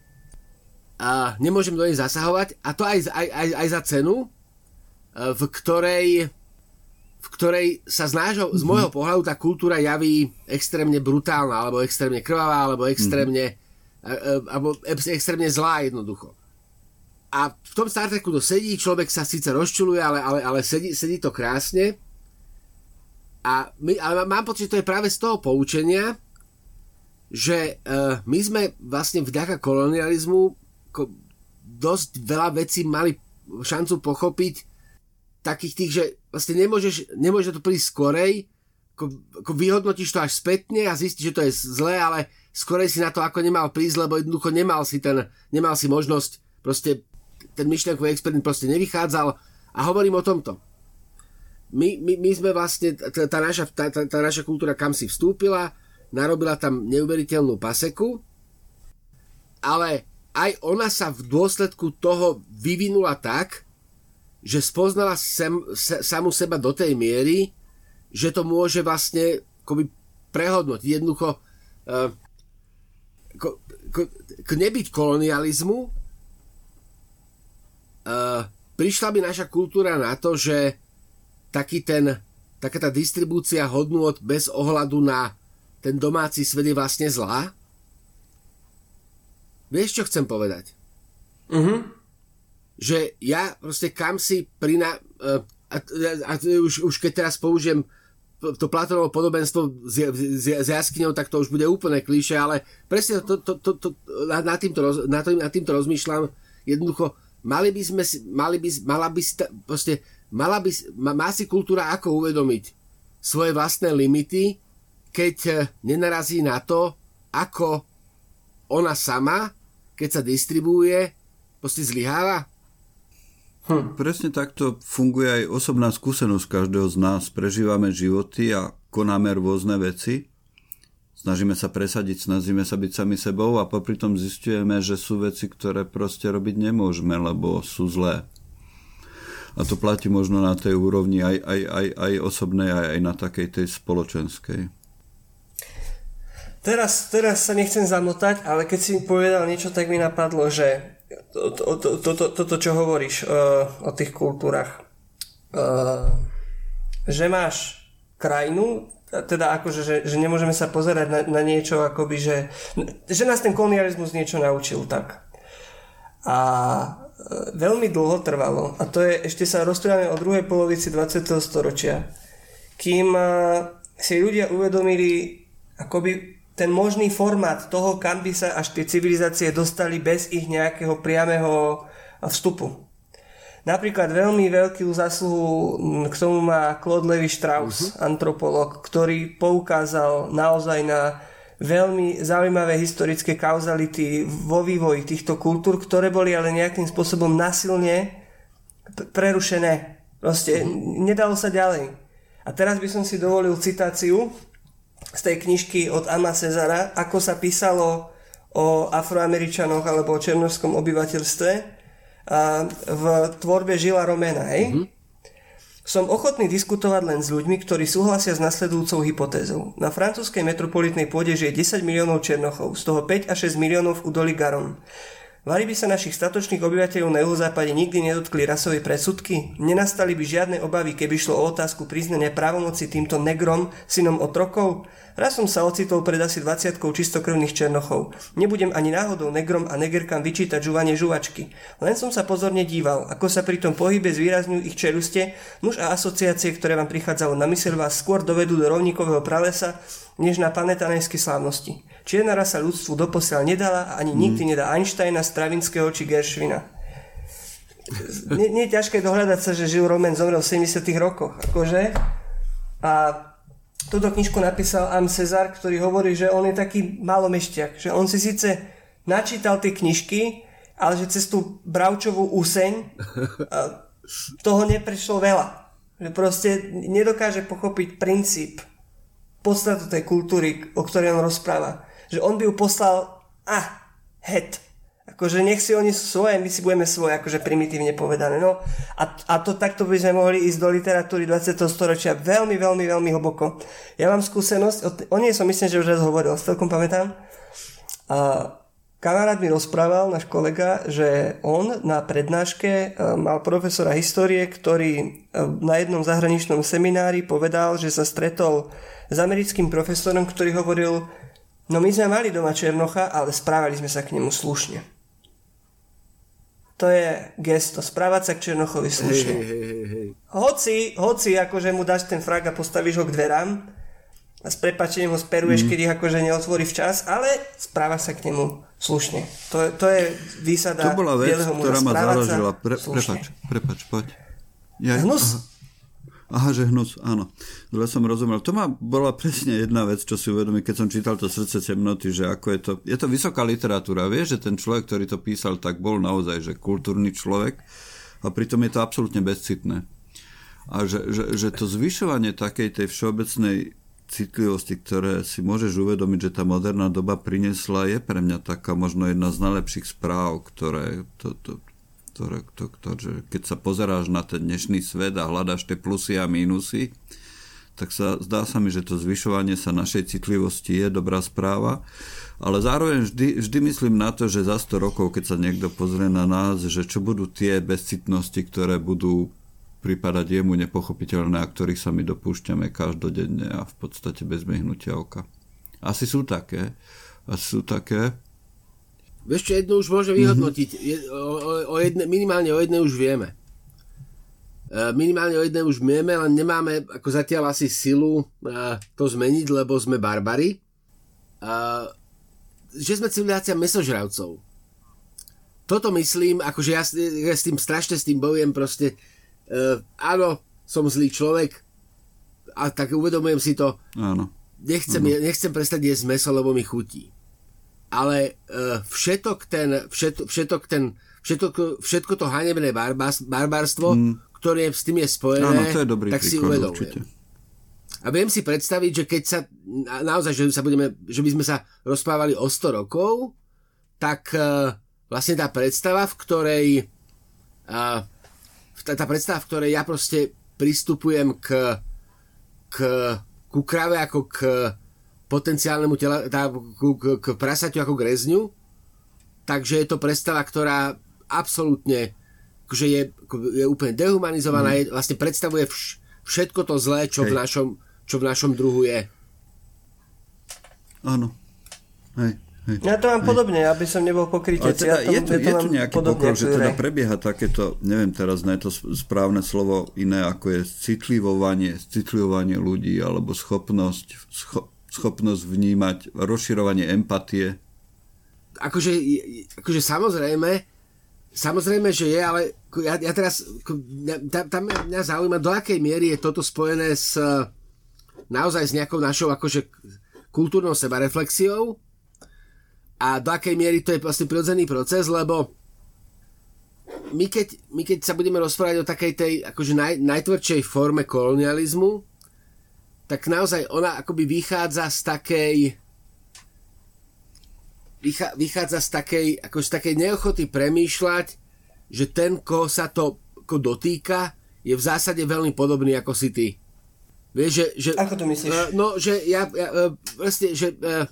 a nemôžem do nej zasahovať, a to aj, aj, aj, aj za cenu, uh, v ktorej v ktorej sa z, nášho, z môjho pohľadu tá kultúra javí extrémne brutálna, alebo extrémne krvavá, alebo extrémne, mm. alebo extrémne zlá jednoducho. A v tom Star Treku to sedí, človek sa síce rozčuluje, ale, ale, ale sedí, sedí to krásne. A my, ale mám pocit, že to je práve z toho poučenia, že uh, my sme vlastne vďaka kolonializmu ko, dosť veľa vecí mali šancu pochopiť takých tých, že vlastne nemôžeš, nemôžeš to prísť skorej, ako, ako vyhodnotíš to až spätne a zistíš, že to je zlé, ale skorej si na to ako nemal prísť, lebo jednoducho nemal si ten, nemal si možnosť, proste ten myšlienkový experiment proste nevychádzal a hovorím o tomto. My, my, my sme vlastne, tá, tá, naša, tá, tá, tá naša kultúra kam si vstúpila, narobila tam neuveriteľnú paseku, ale aj ona sa v dôsledku toho vyvinula tak, že spoznala sem, se, samu seba do tej miery, že to môže vlastne akoby prehodnotiť. Jednoducho uh, ko, ko, k nebyť kolonializmu uh, prišla by naša kultúra na to, že taký ten, taká tá distribúcia hodnôt bez ohľadu na ten domáci svet je vlastne zlá? Vieš, čo chcem povedať? Mhm že ja proste kam si prina... Uh, a, a, a už, už keď teraz použijem to Platonovo podobenstvo s, s, s jaskyňou, tak to už bude úplne klíše, ale presne to, to, to, to, nad, týmto roz, nad, nad týmto rozmýšľam. Jednoducho, mali by sme mali by, mala by proste, mala by, má, má si kultúra ako uvedomiť svoje vlastné limity, keď eh, nenarazí na to, ako ona sama, keď sa distribuuje, proste zlyháva Hm. Presne takto funguje aj osobná skúsenosť každého z nás. Prežívame životy a konáme rôzne veci. Snažíme sa presadiť, snažíme sa byť sami sebou a popri tom zistujeme, že sú veci, ktoré proste robiť nemôžeme, lebo sú zlé. A to platí možno na tej úrovni aj, aj, aj, aj osobnej, aj, aj na takej tej spoločenskej. Teraz, teraz sa nechcem zamotať, ale keď si povedal niečo, tak mi napadlo, že toto, to, to, to, čo hovoríš uh, o tých kultúrach. uh, že máš krajinu, teda akože, že, že nemôžeme sa pozerať na, na niečo akoby, že, že nás ten kolonializmus niečo naučil tak. A e, veľmi dlho trvalo, a to je, ešte sa rozprávame o druhej polovici 20. storočia, kým si ľudia uvedomili akoby ten možný formát toho, kam by sa až tie civilizácie dostali bez ich nejakého priamého vstupu. Napríklad veľmi veľkú zasluhu k tomu má Claude Levi Strauss, uh-huh. antropolog, ktorý poukázal naozaj na veľmi zaujímavé historické kauzality vo vývoji týchto kultúr, ktoré boli ale nejakým spôsobom nasilne prerušené. Proste uh-huh. nedalo sa ďalej. A teraz by som si dovolil citáciu z tej knižky od Ama Cezara, ako sa písalo o afroameričanoch alebo o černovskom obyvateľstve v tvorbe Žila Romena, hej? Mm-hmm. Som ochotný diskutovať len s ľuďmi, ktorí súhlasia s nasledujúcou hypotézou. Na francúzskej metropolitnej pôde žije 10 miliónov Černochov, z toho 5 až 6 miliónov v údolí Garon. Mali by sa našich statočných obyvateľov na juhozápade nikdy nedotkli rasové predsudky? Nenastali by žiadne obavy, keby šlo o otázku priznania právomoci týmto negrom, synom otrokov? Raz som sa ocitol pred asi 20 čistokrvných černochov. Nebudem ani náhodou negrom a negerkám vyčítať žúvanie žuvačky. Len som sa pozorne díval, ako sa pri tom pohybe zvýrazňujú ich čeluste, nuž a asociácie, ktoré vám prichádzalo na mysel vás skôr dovedú do rovníkového pralesa, než na planetanejské slávnosti. Čierna rasa ľudstvu doposiaľ nedala a ani nikdy mm. nedá Einsteina, Stravinského či Gershwina. Nie, nie je ťažké dohľadať sa, že žil Roman zomrel v 70 rokoch. Akože? A túto knižku napísal Am Cezar, ktorý hovorí, že on je taký malomešťak, že on si síce načítal tie knižky, ale že cez tú bravčovú úseň toho neprišlo veľa. Že proste nedokáže pochopiť princíp, podstatu tej kultúry, o ktorej on rozpráva. Že on by ju poslal, ah, het, Akože nech si oni svoje, my si budeme svoje, akože primitívne povedané. No a, a to takto by sme mohli ísť do literatúry 20. storočia veľmi, veľmi, veľmi hlboko. Ja mám skúsenosť, o, o nej som myslím, že už raz hovoril, celkom pamätám. A kamarát mi rozprával, náš kolega, že on na prednáške e, mal profesora histórie, ktorý e, na jednom zahraničnom seminári povedal, že sa stretol s americkým profesorom, ktorý hovoril, no my sme mali doma Černocha, ale správali sme sa k nemu slušne to je gesto, správať sa k Černochovi slušne. Hej, hej, hej, hej. Hoci, hoci akože mu dáš ten frak a postavíš ho k dverám a s prepačením ho speruješ, mm. keď ich akože neotvorí včas, ale správa sa k nemu slušne. To, to je výsada To bola vec, ktorá ma založila. Pre, prepač, prepač, poď. Ja, Hnus? Aha. Že hnus, áno. Zle som rozumel. To ma bola presne jedna vec, čo si uvedomí, keď som čítal to srdce temnoty, že ako je to... Je to vysoká literatúra, vieš, že ten človek, ktorý to písal, tak bol naozaj, že kultúrny človek a pritom je to absolútne bezcitné. A že, že, že to zvyšovanie takej tej všeobecnej citlivosti, ktoré si môžeš uvedomiť, že tá moderná doba priniesla, je pre mňa taká možno jedna z najlepších správ, ktoré to, to, ktoré, to, to, že keď sa pozeráš na ten dnešný svet a hľadáš tie plusy a mínusy, tak sa, zdá sa mi, že to zvyšovanie sa našej citlivosti je dobrá správa, ale zároveň vždy, vždy myslím na to, že za 100 rokov, keď sa niekto pozrie na nás, že čo budú tie bezcitnosti, ktoré budú pripadať jemu nepochopiteľné a ktorých sa my dopúšťame každodenne a v podstate bez myhnutia oka. Asi sú také. Asi sú také. Vieš čo, jednu už môže vyhodnotiť. Mm-hmm. O, o, jedne, minimálne o jednej už vieme. E, minimálne o jednej už vieme, len nemáme ako zatiaľ asi silu e, to zmeniť, lebo sme barbary. E, že sme civilizácia mesožravcov. Toto myslím, akože ja, ja s tým strašne s tým bojujem proste. E, áno, som zlý človek a tak uvedomujem si to. Áno. Nechcem, áno. nechcem prestať jesť meso, lebo mi chutí ale uh, všetok ten, všet, všetok ten, všetko, všetko to hanebné barbás, barbárstvo, mm. ktoré s tým je spojené, Áno, to je dobrý tak si uvedomujem. A viem si predstaviť, že keď sa naozaj, že, sa budeme, že by sme sa rozprávali o 100 rokov, tak uh, vlastne tá predstava, v ktorej uh, tá, tá predstava, v ktorej ja proste pristupujem k, k, ku krave ako k potenciálnemu tela, tá, k, k, k prasaťu ako k rezňu. Takže je to predstava, ktorá absolútne akože je, je úplne dehumanizovaná, mm. je, vlastne predstavuje vš, všetko to zlé, čo v, našom, čo v našom druhu je. Áno. Hej. Hej, ja to mám hej. podobne, aby som nebol pokrytec. teda ja je, tu, je tu nejaký pokrok, že teda prebieha takéto, neviem teraz na to správne slovo iné, ako je citlivovanie, citlivovanie ľudí, alebo schopnosť, scho, schopnosť vnímať, rozširovanie empatie. Akože, akože samozrejme, samozrejme, že je, ale ja, ja teraz, tam, tam mňa zaujíma, do akej miery je toto spojené s naozaj s nejakou našou akože kultúrnou sebareflexiou, a do akej miery to je vlastne prirodzený proces, lebo my keď, my keď sa budeme rozprávať o takej tej akože naj, najtvrdšej forme kolonializmu, tak naozaj ona akoby vychádza z takej vychádza z takej, ako z takej neochoty premýšľať, že ten, ko sa to ko dotýka, je v zásade veľmi podobný ako si ty. Vieš, že, že, ako to myslíš? Uh, no, že ja, ja uh, vlastne, že uh,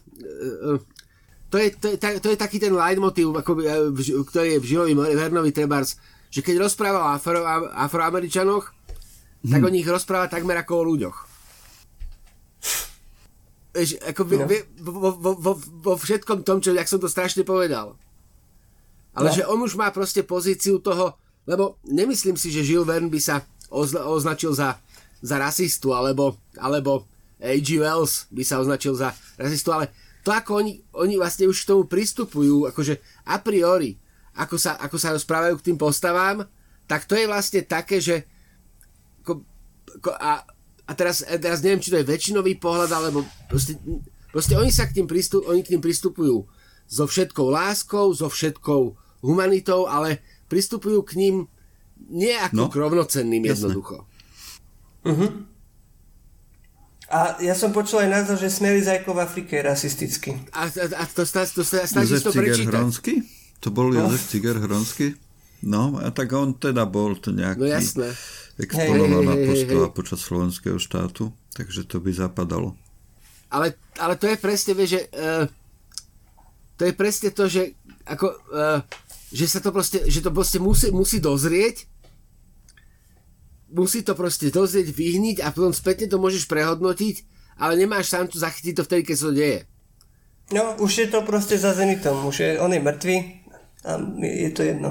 to je, to, je, to je taký ten leitmotiv, ako, ktorý je v Žilovi Vernovi Trebars, že keď rozpráva o afro, afroameričanoch, hmm. tak o nich rozpráva takmer ako o ľuďoch. Vieš, ako no. vo, vo, vo, vo všetkom tom, čo, jak som to strašne povedal. Ale no. že on už má proste pozíciu toho, lebo nemyslím si, že Žil Verne by sa ozna, označil za, za rasistu, alebo, alebo A.G. Wells by sa označil za rasistu, ale to, ako oni, oni vlastne už k tomu pristupujú, akože a priori, ako sa, ako sa rozprávajú k tým postavám, tak to je vlastne také, že ako, ako, a, a teraz, teraz neviem, či to je väčšinový pohľad, alebo proste, proste oni sa k tým, pristup, oni k tým pristupujú so všetkou láskou, so všetkou humanitou, ale pristupujú k ním nie ako no, k rovnocenným jednoducho. Uh-huh. A ja som počul aj názor, že Smery Zajko v Afrike je rasistický. A, a, a to, to, to, to to prečítať. Hronsky? To bol no. Jozef Ciger Hronsky? No, a tak on teda bol to nejaký... No jasné. Exponovaná hey, hey, hey, hey. počas slovenského štátu, takže to by zapadalo. Ale, ale to je presne, vieš, že uh, to je presne to, že ako, uh, že sa to proste, že to proste musí, musí dozrieť musí to proste dozrieť, vyhniť a potom spätne to môžeš prehodnotiť, ale nemáš šancu zachytiť to vtedy, keď sa to deje. No, už je to proste za zenitom, už je, on je mŕtvý a je to jedno.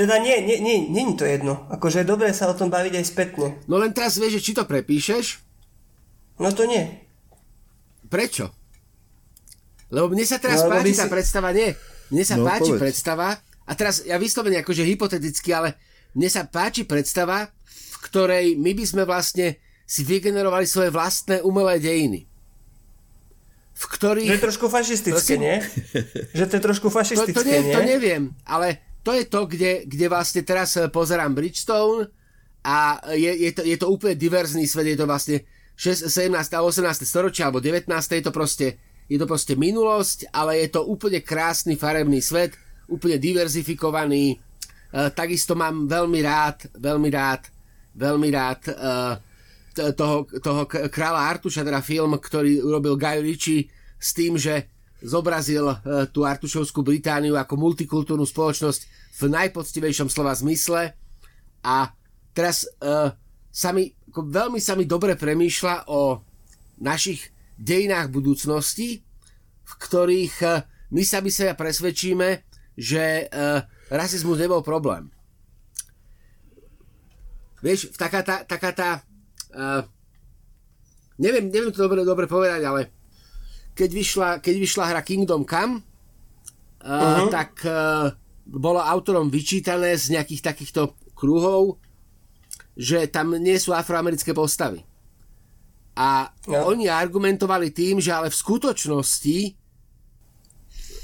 Teda nie, nie, nie, nie je to jedno. Akože je dobré sa o tom baviť aj spätne. No len teraz vieš, že či to prepíšeš? No to nie. Prečo? Lebo mne sa teraz no, páči si... tá predstava, nie. Mne sa no, páči povedz. predstava, a teraz ja vyslovene akože hypoteticky, ale mne sa páči predstava, ktorej my by sme vlastne si vygenerovali svoje vlastné umelé dejiny. V ktorých... To je trošku fašistické, prosím, nie? Že to je trošku fašistické, to, to, nie, nie? To neviem, ale to je to, kde, kde vlastne teraz eh, pozerám Bridgestone a je, je, to, je to úplne diverzný svet, je to vlastne 6, 17. a 18. storočie alebo 19. je to proste je to proste minulosť, ale je to úplne krásny farebný svet, úplne diverzifikovaný. E, takisto mám veľmi rád, veľmi rád veľmi rád uh, toho, toho kráľa Artuša, teda film, ktorý urobil Guy Ritchie s tým, že zobrazil uh, tú Artušovskú Britániu ako multikultúrnu spoločnosť v najpoctivejšom slova zmysle a teraz uh, sa mi, veľmi sa mi dobre premýšľa o našich dejinách budúcnosti, v ktorých uh, my sa sa presvedčíme, že uh, rasizmus nebol problém. Vieš, taká tá, taká tá uh, neviem, neviem to dobre, dobre povedať, ale keď vyšla, keď vyšla hra Kingdom Come, uh, uh-huh. tak uh, bolo autorom vyčítané z nejakých takýchto kruhov, že tam nie sú afroamerické postavy. A ja. oni argumentovali tým, že ale v skutočnosti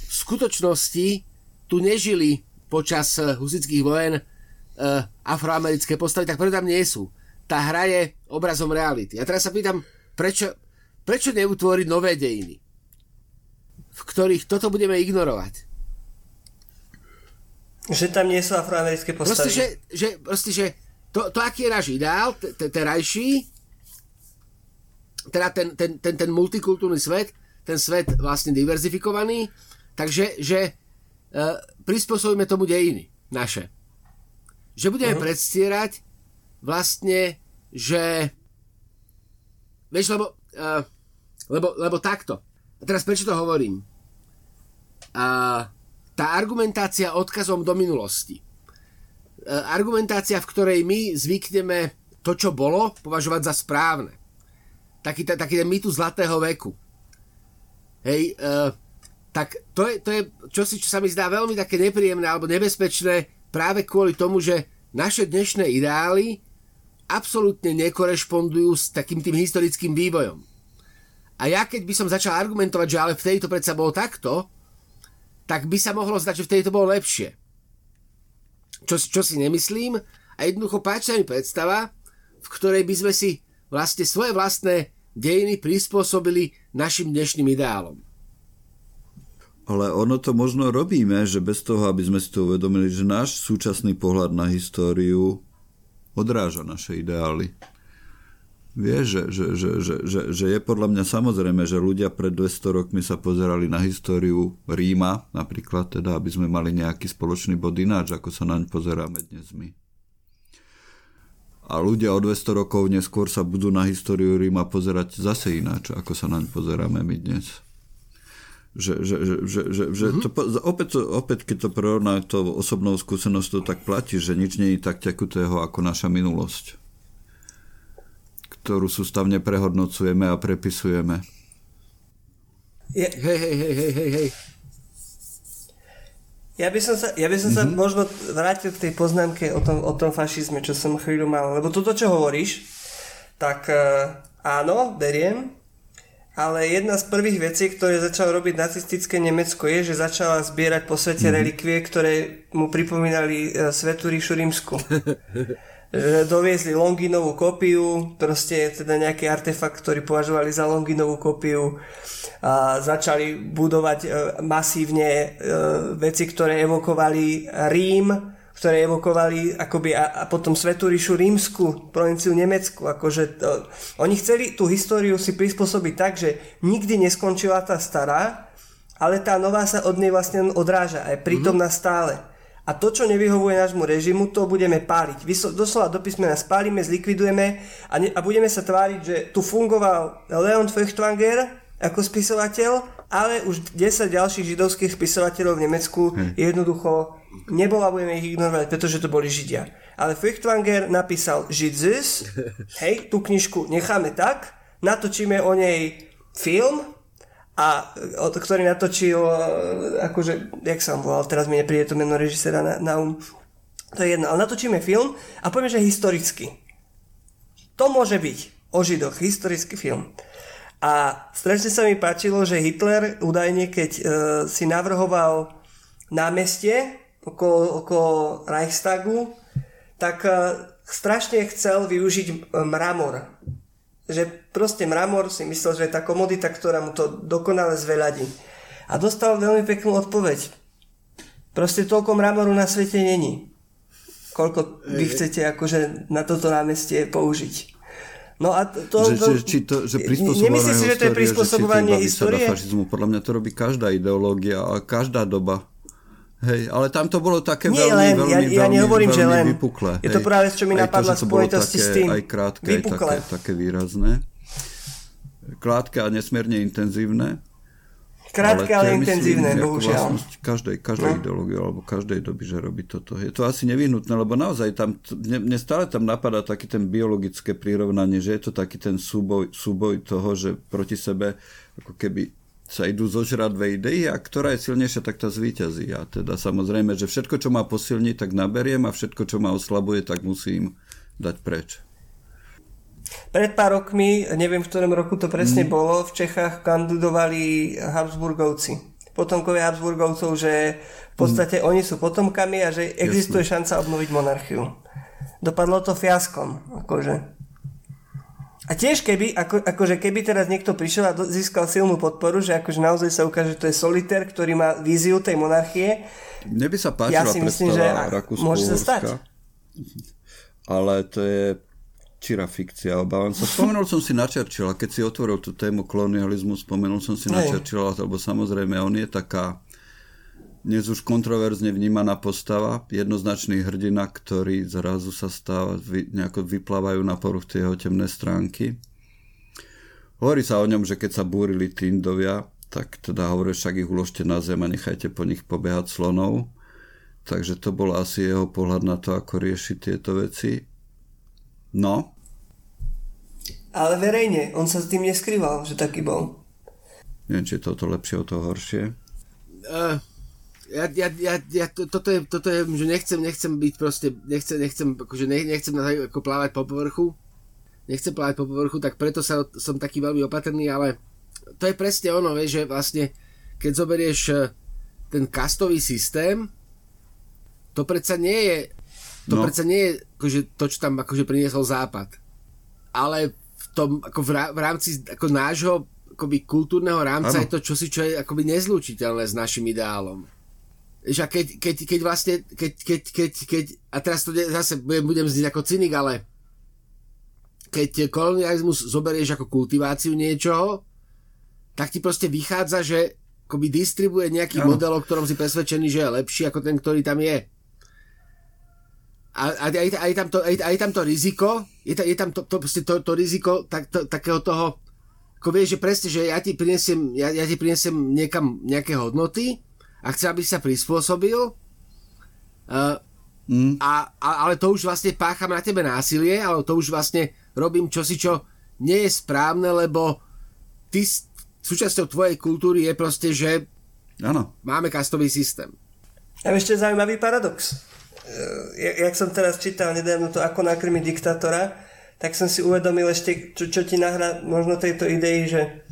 v skutočnosti tu nežili počas husických vojen uh, afroamerické postavy, tak preto tam nie sú. Tá hra je obrazom reality. A teraz sa pýtam, prečo, prečo neutvoriť nové dejiny, v ktorých toto budeme ignorovať? Že tam nie sú afroamerické postavy. Proste, že, že, proste, že to, to, aký je náš ideál, terajší, teda ten, ten, ten, ten multikultúrny svet, ten svet vlastne diverzifikovaný, takže že uh, prispôsobíme tomu dejiny naše. že budeme uh-huh. predstierať vlastne, že vieš, lebo, uh, lebo, lebo takto. A teraz prečo to hovorím? Uh, tá argumentácia odkazom do minulosti. Uh, argumentácia, v ktorej my zvykneme to, čo bolo, považovať za správne. Taký, taký ten mýtu zlatého veku. Hej, uh, tak to je, to je čosi, čo sa mi zdá veľmi také nepríjemné alebo nebezpečné práve kvôli tomu, že naše dnešné ideály absolútne nekorešpondujú s takým tým historickým vývojom. A ja keď by som začal argumentovať, že ale vtedy to predsa bolo takto, tak by sa mohlo zdať, že vtedy to bolo lepšie. Čo, čo si nemyslím a jednoducho páči mi predstava, v ktorej by sme si vlastne svoje vlastné dejiny prispôsobili našim dnešným ideálom. Ale ono to možno robíme, že bez toho, aby sme si to uvedomili, že náš súčasný pohľad na históriu odráža naše ideály. Vieš, že, že, že, že, že, že je podľa mňa samozrejme, že ľudia pred 200 rokmi sa pozerali na históriu Ríma, napríklad teda, aby sme mali nejaký spoločný bod ináč, ako sa naň pozeráme dnes my. A ľudia o 200 rokov neskôr sa budú na históriu Ríma pozerať zase ináč, ako sa naň pozeráme my dnes že, že, že, že, že, že mm-hmm. to, opäť, opäť, keď to porovná to osobnou skúsenosťou, tak platí, že nič nie je tak tekutého ako naša minulosť, ktorú sústavne prehodnocujeme a prepisujeme. Je... Hej, hej, hej, hej, hej, hej. Ja by som sa, ja by som mm-hmm. sa mhm. možno vrátil k tej poznámke o tom, o tom fašizme, čo som chvíľu mal. Lebo toto, čo hovoríš, tak uh, áno, beriem, ale jedna z prvých vecí, ktoré začalo robiť nacistické Nemecko je, že začala zbierať po svete mm-hmm. relikvie, ktoré mu pripomínali uh, Svetu ríšu rímsku. že doviezli Longinovú kopiu, proste teda nejaký artefakt, ktorý považovali za Longinovú kopiu a začali budovať uh, masívne uh, veci, ktoré evokovali Rím, ktoré evokovali akoby a, a potom Svetú ríšu rímsku, provinciu Nemecku. Akože to, oni chceli tú históriu si prispôsobiť tak, že nikdy neskončila tá stará, ale tá nová sa od nej vlastne odráža a je prítomná mm-hmm. stále. A to, čo nevyhovuje nášmu režimu, to budeme páliť. Vyslo, doslova do písmena spálime, zlikvidujeme a, ne, a budeme sa tváriť, že tu fungoval Leon Feuchtwanger ako spisovateľ, ale už 10 ďalších židovských spisovateľov v Nemecku hm. jednoducho nebolo a budeme ich ignorovať, pretože to boli Židia. Ale Feuchtwanger napísal Židzis, hej, tú knižku necháme tak, natočíme o nej film, a ktorý natočil, e, akože, jak sa volal, teraz mi nepríde to meno režisera na, na um. To je jedno, ale natočíme film a povieme, že historický. To môže byť o Židoch, historický film. A strašne sa mi páčilo, že Hitler údajne, keď uh, si navrhoval námestie okolo, okolo Reichstagu, tak uh, strašne chcel využiť mramor. Že proste mramor si myslel, že je tá komodita, ktorá mu to dokonale zveľadí. A dostal veľmi peknú odpoveď. Proste toľko mramoru na svete není. Koľko vy chcete akože na toto námestie použiť. No a to, to, že, to, či to, že Nemyslíš si, že to je prispôsobovanie histórie? Fašizmu, podľa mňa to robí každá ideológia a každá doba. Hej, ale tam to bolo také Nie, veľmi, len, veľmi, ja, ja veľmi, nehovorím, veľmi že len, vypuklé. Je to práve, čo mi napadla v spojitosti s tým. Aj krátke, aj také, také výrazné. Krátke a nesmierne intenzívne. Krátke, ale, ale intenzívne, bohužiaľ. Každej, každej no. ideológie alebo každej doby, že robí toto. Je to asi nevyhnutné, lebo naozaj tam, mne stále tam napadá taký ten biologické prirovnanie, že je to taký ten súboj, súboj toho, že proti sebe ako keby sa idú zožrať dve idei a ktorá je silnejšia, tak tá zvíťazí. A teda samozrejme, že všetko, čo má posilniť, tak naberiem a všetko, čo ma oslabuje, tak musím dať preč. Pred pár rokmi, neviem v ktorom roku to presne mm. bolo, v Čechách kandidovali Habsburgovci. Potomkovia Habsburgovcov, že v podstate mm. oni sú potomkami a že existuje Jasne. šanca obnoviť monarchiu. Dopadlo to fiaskom. Akože. A tiež keby, ako, akože keby teraz niekto prišiel a získal silnú podporu, že akože naozaj sa ukáže, že to je solitér, ktorý má víziu tej monarchie. Mne by sa páčila ja si myslím, že môže sa stať. Ale to je čirá fikcia, obávam sa. Spomenul som si na Churchilla, keď si otvoril tú tému kolonializmu, spomenul som si na Churchilla, lebo samozrejme on je taká dnes už kontroverzne vnímaná postava, jednoznačný hrdina, ktorý zrazu sa stáva, vy, nejako vyplávajú na poruch tie jeho temné stránky. Hovorí sa o ňom, že keď sa búrili Tindovia, tak teda hovorí, však ich uložte na zem a nechajte po nich pobehať slonov. Takže to bol asi jeho pohľad na to, ako riešiť tieto veci. No. Ale verejne, on sa s tým neskrýval, že taký bol. Neviem, či je toto lepšie, o to horšie. Uh, ja, ja, ja, ja to, toto, je, toto je, že nechcem, nechcem byť proste, nechcem, nechcem, akože ne, nechcem ako plávať po povrchu, nechcem plávať po povrchu, tak preto sa, som taký veľmi opatrný, ale to je presne ono, vieš, že vlastne, keď zoberieš eh, ten kastový systém, to predsa nie je, to no. predsa nie je akože to, čo tam akože priniesol Západ. Ale v tom, ako v, v rámci ako nášho akoby kultúrneho rámca ano. je to čosi, čo je akoby nezlučiteľné s našim ideálom že keď, keď, keď vlastne, keď, keď, keď, keď, a teraz to zase budem, budem zniť ako cynik, ale keď kolonializmus zoberieš ako kultiváciu niečoho, tak ti proste vychádza, že akoby distribuje nejaký ano. model, o ktorom si presvedčený, že je lepší ako ten, ktorý tam je. A, a, a, a, je, tam to, a, je, a je tam to riziko, je, ta, je tam to, to, to, to riziko tak, to, takého toho, ako vieš, že presne, že ja ti prinesiem, ja, ja ti prinesiem niekam nejaké hodnoty a chce, aby sa prispôsobil. Uh, mm. a, a, ale to už vlastne pácham na tebe násilie, ale to už vlastne robím čosi, čo nie je správne, lebo ty, súčasťou tvojej kultúry je proste, že ano. máme kastový systém. A ešte zaujímavý paradox. Jak som teraz čítal nedávno to Ako nakrmiť diktátora, tak som si uvedomil ešte, čo, čo ti nahrá možno tejto idei, že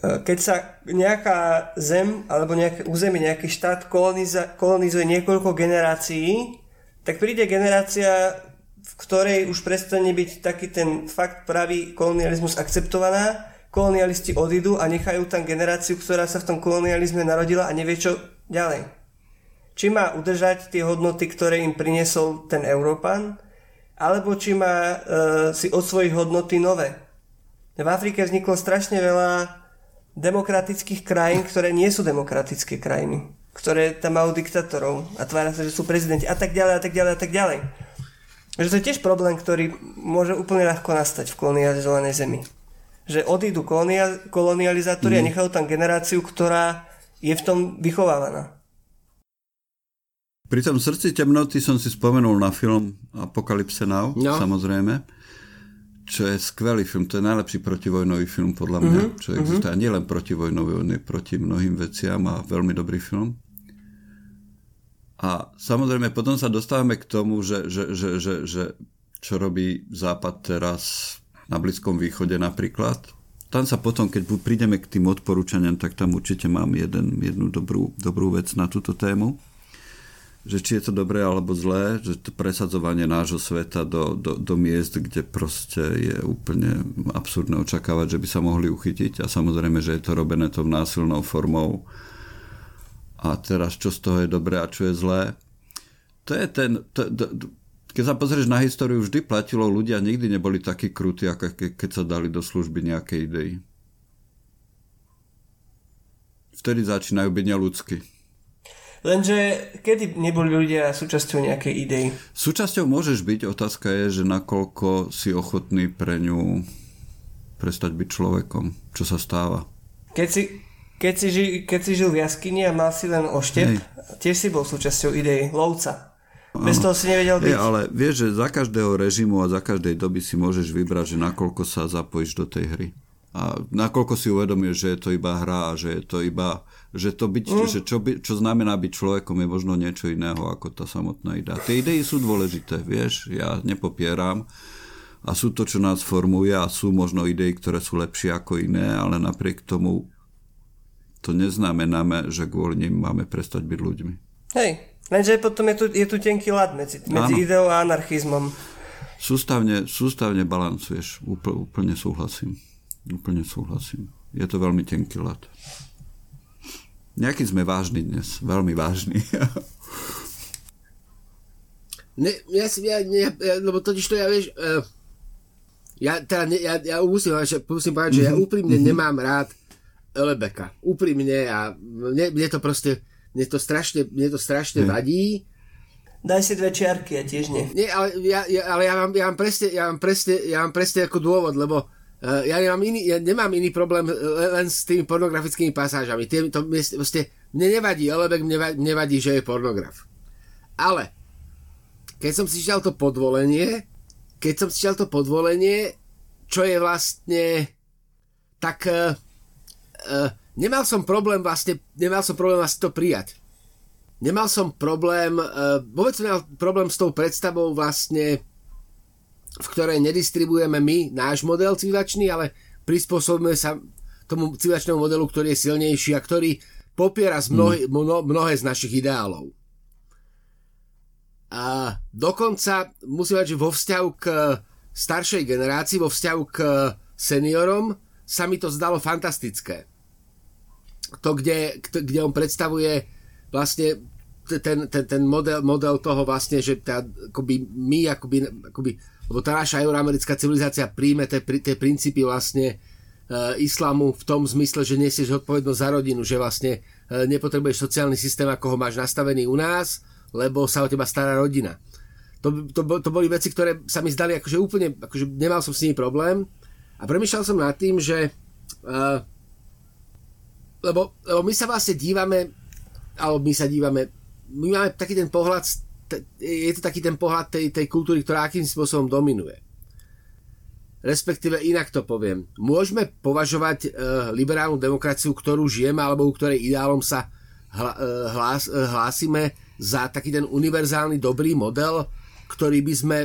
keď sa nejaká zem alebo nejaké územie, nejaký štát koloniza, kolonizuje niekoľko generácií, tak príde generácia, v ktorej už prestane byť taký ten fakt pravý kolonializmus akceptovaná, kolonialisti odídu a nechajú tam generáciu, ktorá sa v tom kolonializme narodila a nevie čo ďalej. Či má udržať tie hodnoty, ktoré im priniesol ten Európan, alebo či má e, si osvojiť hodnoty nové. V Afrike vzniklo strašne veľa demokratických krajín, ktoré nie sú demokratické krajiny, ktoré tam majú diktatorov a tvária sa, že sú prezidenti a tak ďalej a tak ďalej a tak ďalej. Že to je tiež problém, ktorý môže úplne ľahko nastať v kolonializovanej zemi. Že odídu kolonia- kolonializátori mm. a nechajú tam generáciu, ktorá je v tom vychovávaná. Pri tom srdci temnoty som si spomenul na film Apocalypse Now, no. samozrejme čo je skvelý film, to je najlepší protivojnový film podľa mňa, mm-hmm. čo existuje. Mm-hmm. nielen protivojnový, on je proti mnohým veciam a veľmi dobrý film. A samozrejme potom sa dostávame k tomu, že, že, že, že, že čo robí Západ teraz na Blízkom východe napríklad. Tam sa potom, keď prídeme k tým odporúčaniam, tak tam určite mám jeden, jednu dobrú, dobrú vec na túto tému že či je to dobré alebo zlé, že to presadzovanie nášho sveta do, do, do miest, kde proste je úplne absurdné očakávať, že by sa mohli uchytiť a samozrejme, že je to robené tou násilnou formou a teraz čo z toho je dobré a čo je zlé. To je ten... To, to, keď sa pozrieš na históriu, vždy platilo, ľudia nikdy neboli takí krutí, ako ke, keď sa dali do služby nejaké idei. Vtedy začínajú byť neludskí. Lenže kedy neboli ľudia súčasťou nejakej idei? Súčasťou môžeš byť, otázka je, že nakoľko si ochotný pre ňu prestať byť človekom, čo sa stáva. Keď si, keď si, ži, keď si žil v jaskyni a mal si len oštep, Hej. tiež si bol súčasťou idei lovca. Bez toho si nevedel byť. Je, ale vieš, že za každého režimu a za každej doby si môžeš vybrať, že nakoľko sa zapojíš do tej hry. A nakoľko si uvedomíš, že je to iba hra a že je to iba že, to byť, mm. že čo, by, čo znamená byť človekom je možno niečo iného ako tá samotná idea. Tie idei sú dôležité, vieš, ja nepopieram a sú to, čo nás formuje a sú možno idei, ktoré sú lepšie ako iné, ale napriek tomu to neznamená, že kvôli nim máme prestať byť ľuďmi. Hej, lenže potom je tu, je tu tenký lad medzi, medzi ideou a anarchizmom. Sústavne, sústavne balancuješ, úplne, úplne súhlasím. Úplne súhlasím. Je to veľmi tenký lad. Nejaký sme vážni dnes, veľmi vážni. ne, ja si, ja, ja, ja, lebo totiž to ja vieš, uh, ja, teda ne, ja, ja musím, musím povedať, že ja mhm. úprimne mhm. nemám rád Lebeka. Úprimne a mne, mne to proste, mne to strašne, mne to strašne hmm. vadí. Daj si dve čiarky, ja tiež nie. Nie, ale ja, ja, ale ja, mám, ja, mám presne, ja, mám presne, ja mám presne ako dôvod, lebo ja, nemám iný, ja nemám iný problém len s tými pornografickými pasážami. Tie, to, proste, mne nevadí, Olebek mne, mne vadí, že je pornograf. Ale keď som si čítal to podvolenie, keď som si čítal to podvolenie, čo je vlastne tak uh, uh, nemal som problém vlastne, nemal som problém vlastne to prijať nemal som problém, uh, vôbec som nemal problém s tou predstavou vlastne, v ktorej nedistribujeme my náš model civilizačný, ale prispôsobíme sa tomu civilizačnému modelu, ktorý je silnejší a ktorý popiera z mnohé, hmm. mno, mnohé z našich ideálov. A dokonca musím povedať, že vo vzťahu k staršej generácii, vo vzťahu k seniorom sa mi to zdalo fantastické. To, kde, kde on predstavuje vlastne ten, ten, ten model, model toho vlastne, že tá, akoby my, akoby, akoby, lebo tá naša euroamerická civilizácia príjme tie, tie princípy vlastne e, islamu v tom zmysle, že nesieš odpovednosť za rodinu, že vlastne e, nepotrebuješ sociálny systém, ako ho máš nastavený u nás, lebo sa o teba stará rodina. To, to, to boli veci, ktoré sa mi zdali akože úplne, akože nemal som s nimi problém a premyšľal som nad tým, že uh, lebo, lebo my sa vlastne dívame alebo my sa dívame, my máme taký ten pohľad, je to taký ten pohľad tej, tej kultúry, ktorá akým spôsobom dominuje. Respektíve inak to poviem. Môžeme považovať e, liberálnu demokraciu, ktorú žijeme, alebo u ktorej ideálom sa hla, e, hlás, e, hlásime za taký ten univerzálny dobrý model, ktorý by sme,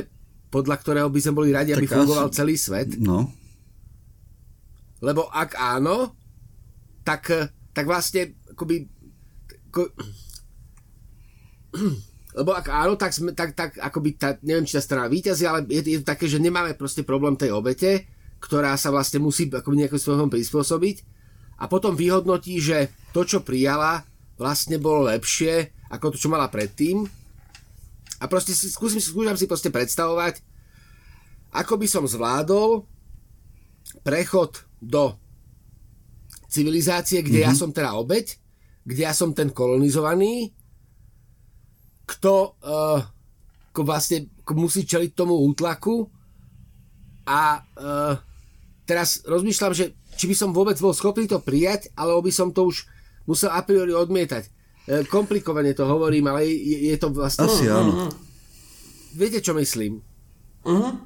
podľa ktorého by sme boli radi, tak aby fungoval asi... celý svet. No. Lebo ak áno, tak, tak vlastne akoby ko... Lebo ak áno, tak, sme, tak, tak akoby, tá, neviem, či tá strana víťazí, ale je, je to také, že nemáme proste problém tej obete, ktorá sa vlastne musí akoby nejakým spôsobom prispôsobiť a potom vyhodnotí, že to, čo prijala, vlastne bolo lepšie ako to, čo mala predtým. A proste si, skúsim, skúšam si proste predstavovať, ako by som zvládol prechod do civilizácie, kde mm-hmm. ja som teda obeď kde ja som ten kolonizovaný, kto uh, ko vlastne ko musí čeliť tomu útlaku a uh, teraz rozmýšľam, že či by som vôbec bol schopný to prijať, alebo by som to už musel a priori odmietať. Uh, komplikovane to hovorím, ale je, je to vlastne... Asi áno. Viete, čo myslím? Uh-huh.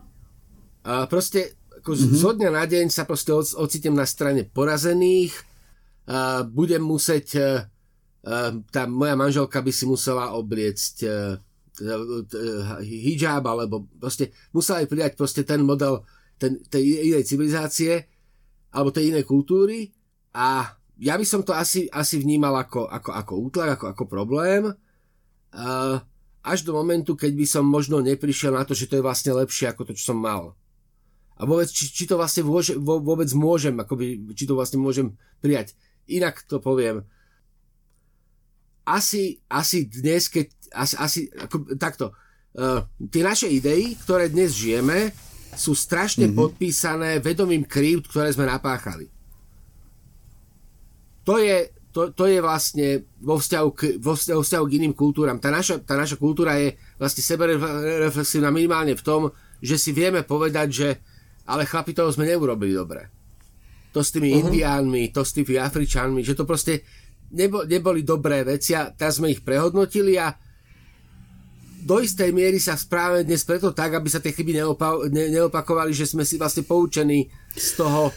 Uh, proste ako uh-huh. zo dňa na deň sa proste ocitnem na strane porazených, uh, budem musieť uh, tá moja manželka by si musela obliecť uh, hijab, alebo proste musela aj prijať proste ten model ten, tej inej civilizácie alebo tej inej kultúry a ja by som to asi, asi vnímal ako, ako, ako útlak, ako, ako problém až do momentu, keď by som možno neprišiel na to, že to je vlastne lepšie ako to, čo som mal. A vôbec, či, či to vlastne vôže, vôbec môžem, akoby, či to vlastne môžem prijať. Inak to poviem. Asi, asi dnes, keď, asi, asi ako, takto, uh, tie naše idei, ktoré dnes žijeme, sú strašne mm-hmm. podpísané vedomím krívd, ktoré sme napáchali. To je, to, to je vlastne vo vzťahu, k, vo vzťahu, vzťahu k iným kultúram. Tá naša, tá naša kultúra je vlastne sebereflexívna minimálne v tom, že si vieme povedať, že ale chlapi toho sme neurobili dobre. To s tými uh-huh. indiánmi, to s tými afričanmi, že to proste nebo, neboli dobré veci a teraz sme ich prehodnotili a do istej miery sa správame dnes preto tak, aby sa tie chyby neopa- ne- neopakovali, že sme si vlastne poučení z toho,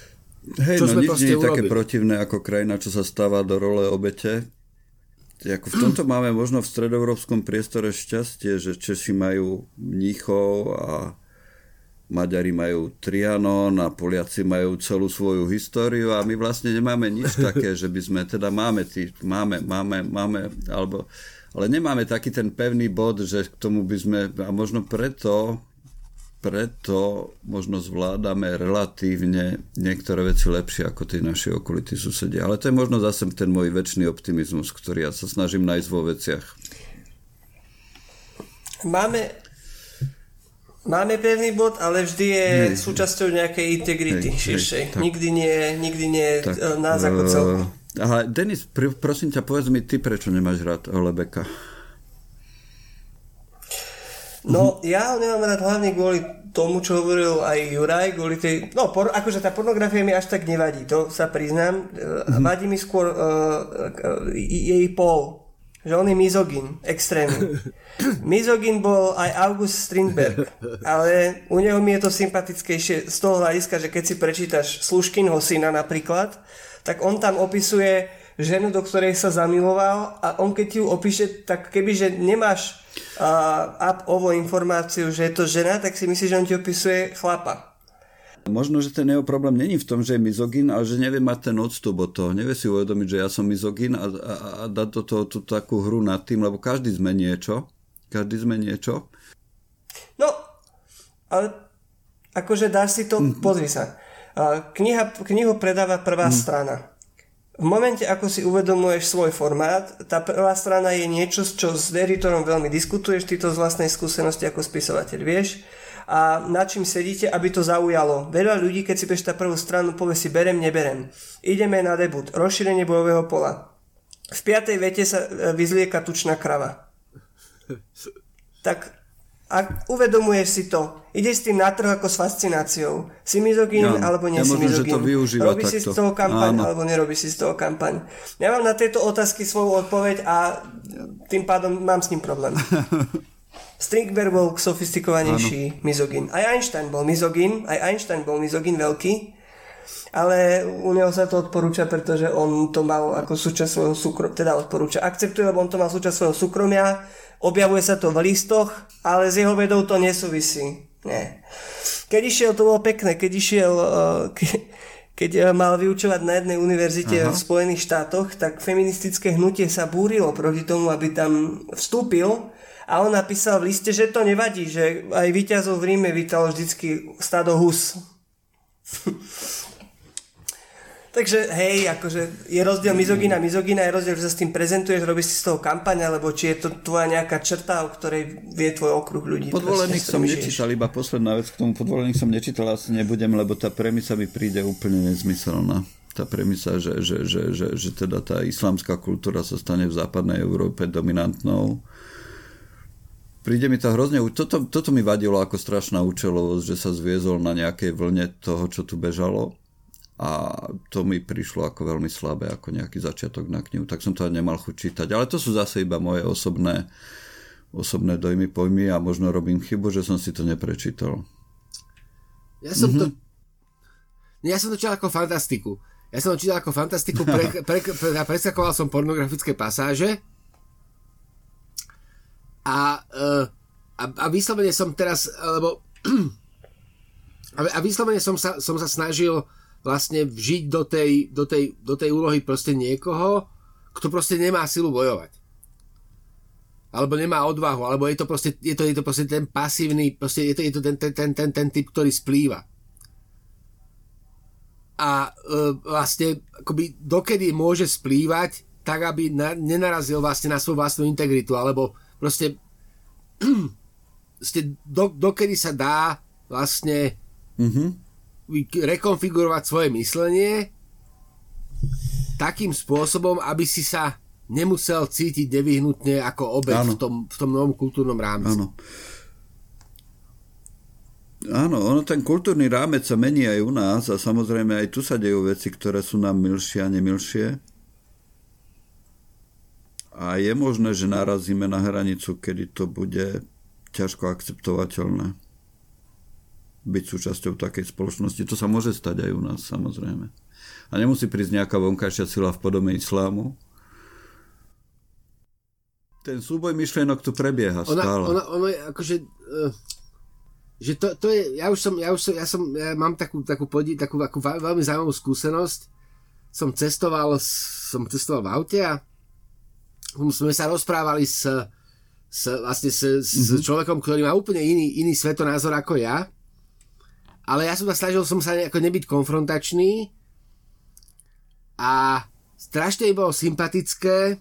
Hej, čo no sme nič nie je urobili. také protivné ako krajina, čo sa stáva do role obete. Ako v tomto máme možno v stredoeurópskom priestore šťastie, že Češi majú mníchov a Maďari majú Trianon a Poliaci majú celú svoju históriu a my vlastne nemáme nič také, že by sme, teda máme, tý, máme, máme, máme, alebo, ale nemáme taký ten pevný bod, že k tomu by sme, a možno preto, preto možno zvládame relatívne niektoré veci lepšie ako tí naši okolití susedia. Ale to je možno zase ten môj väčší optimizmus, ktorý ja sa snažím nájsť vo veciach. Máme Máme pevný bod, ale vždy je hej, súčasťou nejakej integrity hej, širšej. Hej, nikdy nie, nikdy nie tak, nás ako celku. Ale Denis, pr- prosím ťa, povedz mi ty, prečo nemáš rád Holebeka. No, ja ho nemám rád hlavne kvôli tomu, čo hovoril aj Juraj, kvôli tej... No, por, akože tá pornografia mi až tak nevadí, to sa priznám. Mm-hmm. Vadí mi skôr uh, jej pol. Že on je mizogín, extrémny. mizogín bol aj August Strindberg, ale u neho mi je to sympatickejšie z toho hľadiska, že keď si prečítaš Sluškinho syna napríklad, tak on tam opisuje ženu, do ktorej sa zamiloval a on keď ju opíše, tak kebyže nemáš uh, up ovo informáciu, že je to žena, tak si myslíš, že on ti opisuje chlapa. Možno, že ten jeho problém není v tom, že je mizogín, ale že nevie mať ten odstup od toho. Nevie si uvedomiť, že ja som mizogín a, a, a dať do toho tú takú hru nad tým, lebo každý sme niečo. Každý sme niečo. No, ale akože dáš si to, mm-hmm. pozri sa. Kniha, knihu predáva prvá mm. strana. V momente, ako si uvedomuješ svoj formát, tá prvá strana je niečo, čo s editorom veľmi diskutuješ, ty to z vlastnej skúsenosti ako spisovateľ vieš a na čím sedíte, aby to zaujalo. Veľa ľudí, keď si tá prvú stranu, povie si berem, neberem. Ideme na debut, rozšírenie bojového pola. V piatej vete sa e, vyzlieka tučná krava. Tak a uvedomuješ si to, ideš s tým na trh ako s fascináciou. Si mizogín ja, alebo nie ja si mizogín. Robí si z toho kampaň Áno. alebo nerobí si z toho kampaň. Ja mám na tieto otázky svoju odpoveď a tým pádom mám s ním problém. Strindberg bol sofistikovanejší mizogín. Aj Einstein bol mizogín, aj Einstein bol mizogín veľký, ale u neho sa to odporúča, pretože on to mal ako súčasť svojho súkromia, teda odporúča, akceptuje, lebo on to mal súčasť svojho súkromia, objavuje sa to v listoch, ale s jeho vedou to nesúvisí. Nie. Keď išiel, to bolo pekné, keď išiel, uh, keď uh, mal vyučovať na jednej univerzite Aha. v Spojených štátoch, tak feministické hnutie sa búrilo proti tomu, aby tam vstúpil a on napísal v liste, že to nevadí, že aj víťazov v Ríme vítalo vždycky stado hus. Takže hej, akože je rozdiel mizogína, mizogína je rozdiel, že sa s tým prezentuješ, robíš si z toho kampaň, alebo či je to tvoja nejaká črta, o ktorej vie tvoj okruh ľudí. Podvolených som nečítal, iba posledná vec k tomu, podvolených som nečítal, asi nebudem, lebo tá premisa mi príde úplne nezmyselná. Tá premisa, že, že, že, že, že teda tá islamská kultúra sa stane v západnej Európe dominantnou. Príde mi to hrozne, toto, toto mi vadilo ako strašná účelovosť, že sa zviezol na nejakej vlne toho, čo tu bežalo a to mi prišlo ako veľmi slabé, ako nejaký začiatok na knihu, tak som to aj nemal chuť čítať. Ale to sú zase iba moje osobné, osobné dojmy, pojmy a možno robím chybu, že som si to neprečítal. Ja som mm-hmm. to... Ja som to čítal ako fantastiku. Ja som to čítal ako fantastiku, pre, pre, pre, pre, preskakoval som pornografické pasáže a, uh, a, a vyslovene som teraz, lebo a vyslovene som sa, som sa snažil vlastne vžiť do tej, do tej, do tej úlohy proste niekoho, kto proste nemá silu bojovať. Alebo nemá odvahu, alebo je to proste, je to, je to proste ten pasívny, proste je to, je to ten, ten, ten, ten, ten typ, ktorý splýva. A e, vlastne akoby dokedy môže splývať, tak aby na, nenarazil vlastne na svoju vlastnú integritu, alebo proste, proste do, dokedy sa dá vlastne mm-hmm rekonfigurovať svoje myslenie takým spôsobom, aby si sa nemusel cítiť nevyhnutne ako obeď v tom, v tom novom kultúrnom rámci. Áno. Áno, ono ten kultúrny rámec sa mení aj u nás a samozrejme aj tu sa dejú veci, ktoré sú nám milšie a nemilšie. A je možné, že narazíme na hranicu, kedy to bude ťažko akceptovateľné byť súčasťou takej spoločnosti. To sa môže stať aj u nás, samozrejme. A nemusí prísť nejaká vonkajšia sila v podobe islámu. Ten súboj myšlienok tu prebieha ona, stále. Ona, ona je akože... Uh, že to, to je, ja už som, ja už som, ja som, ja mám takú, takú, podí, takú, takú veľmi zaujímavú skúsenosť. Som cestoval, som cestoval v aute a sme sa rozprávali s, s, vlastne s, s mm-hmm. človekom, ktorý má úplne iný, iný svetonázor ako ja ale ja som sa snažil som sa nejako nebyť konfrontačný a strašne mi bolo sympatické,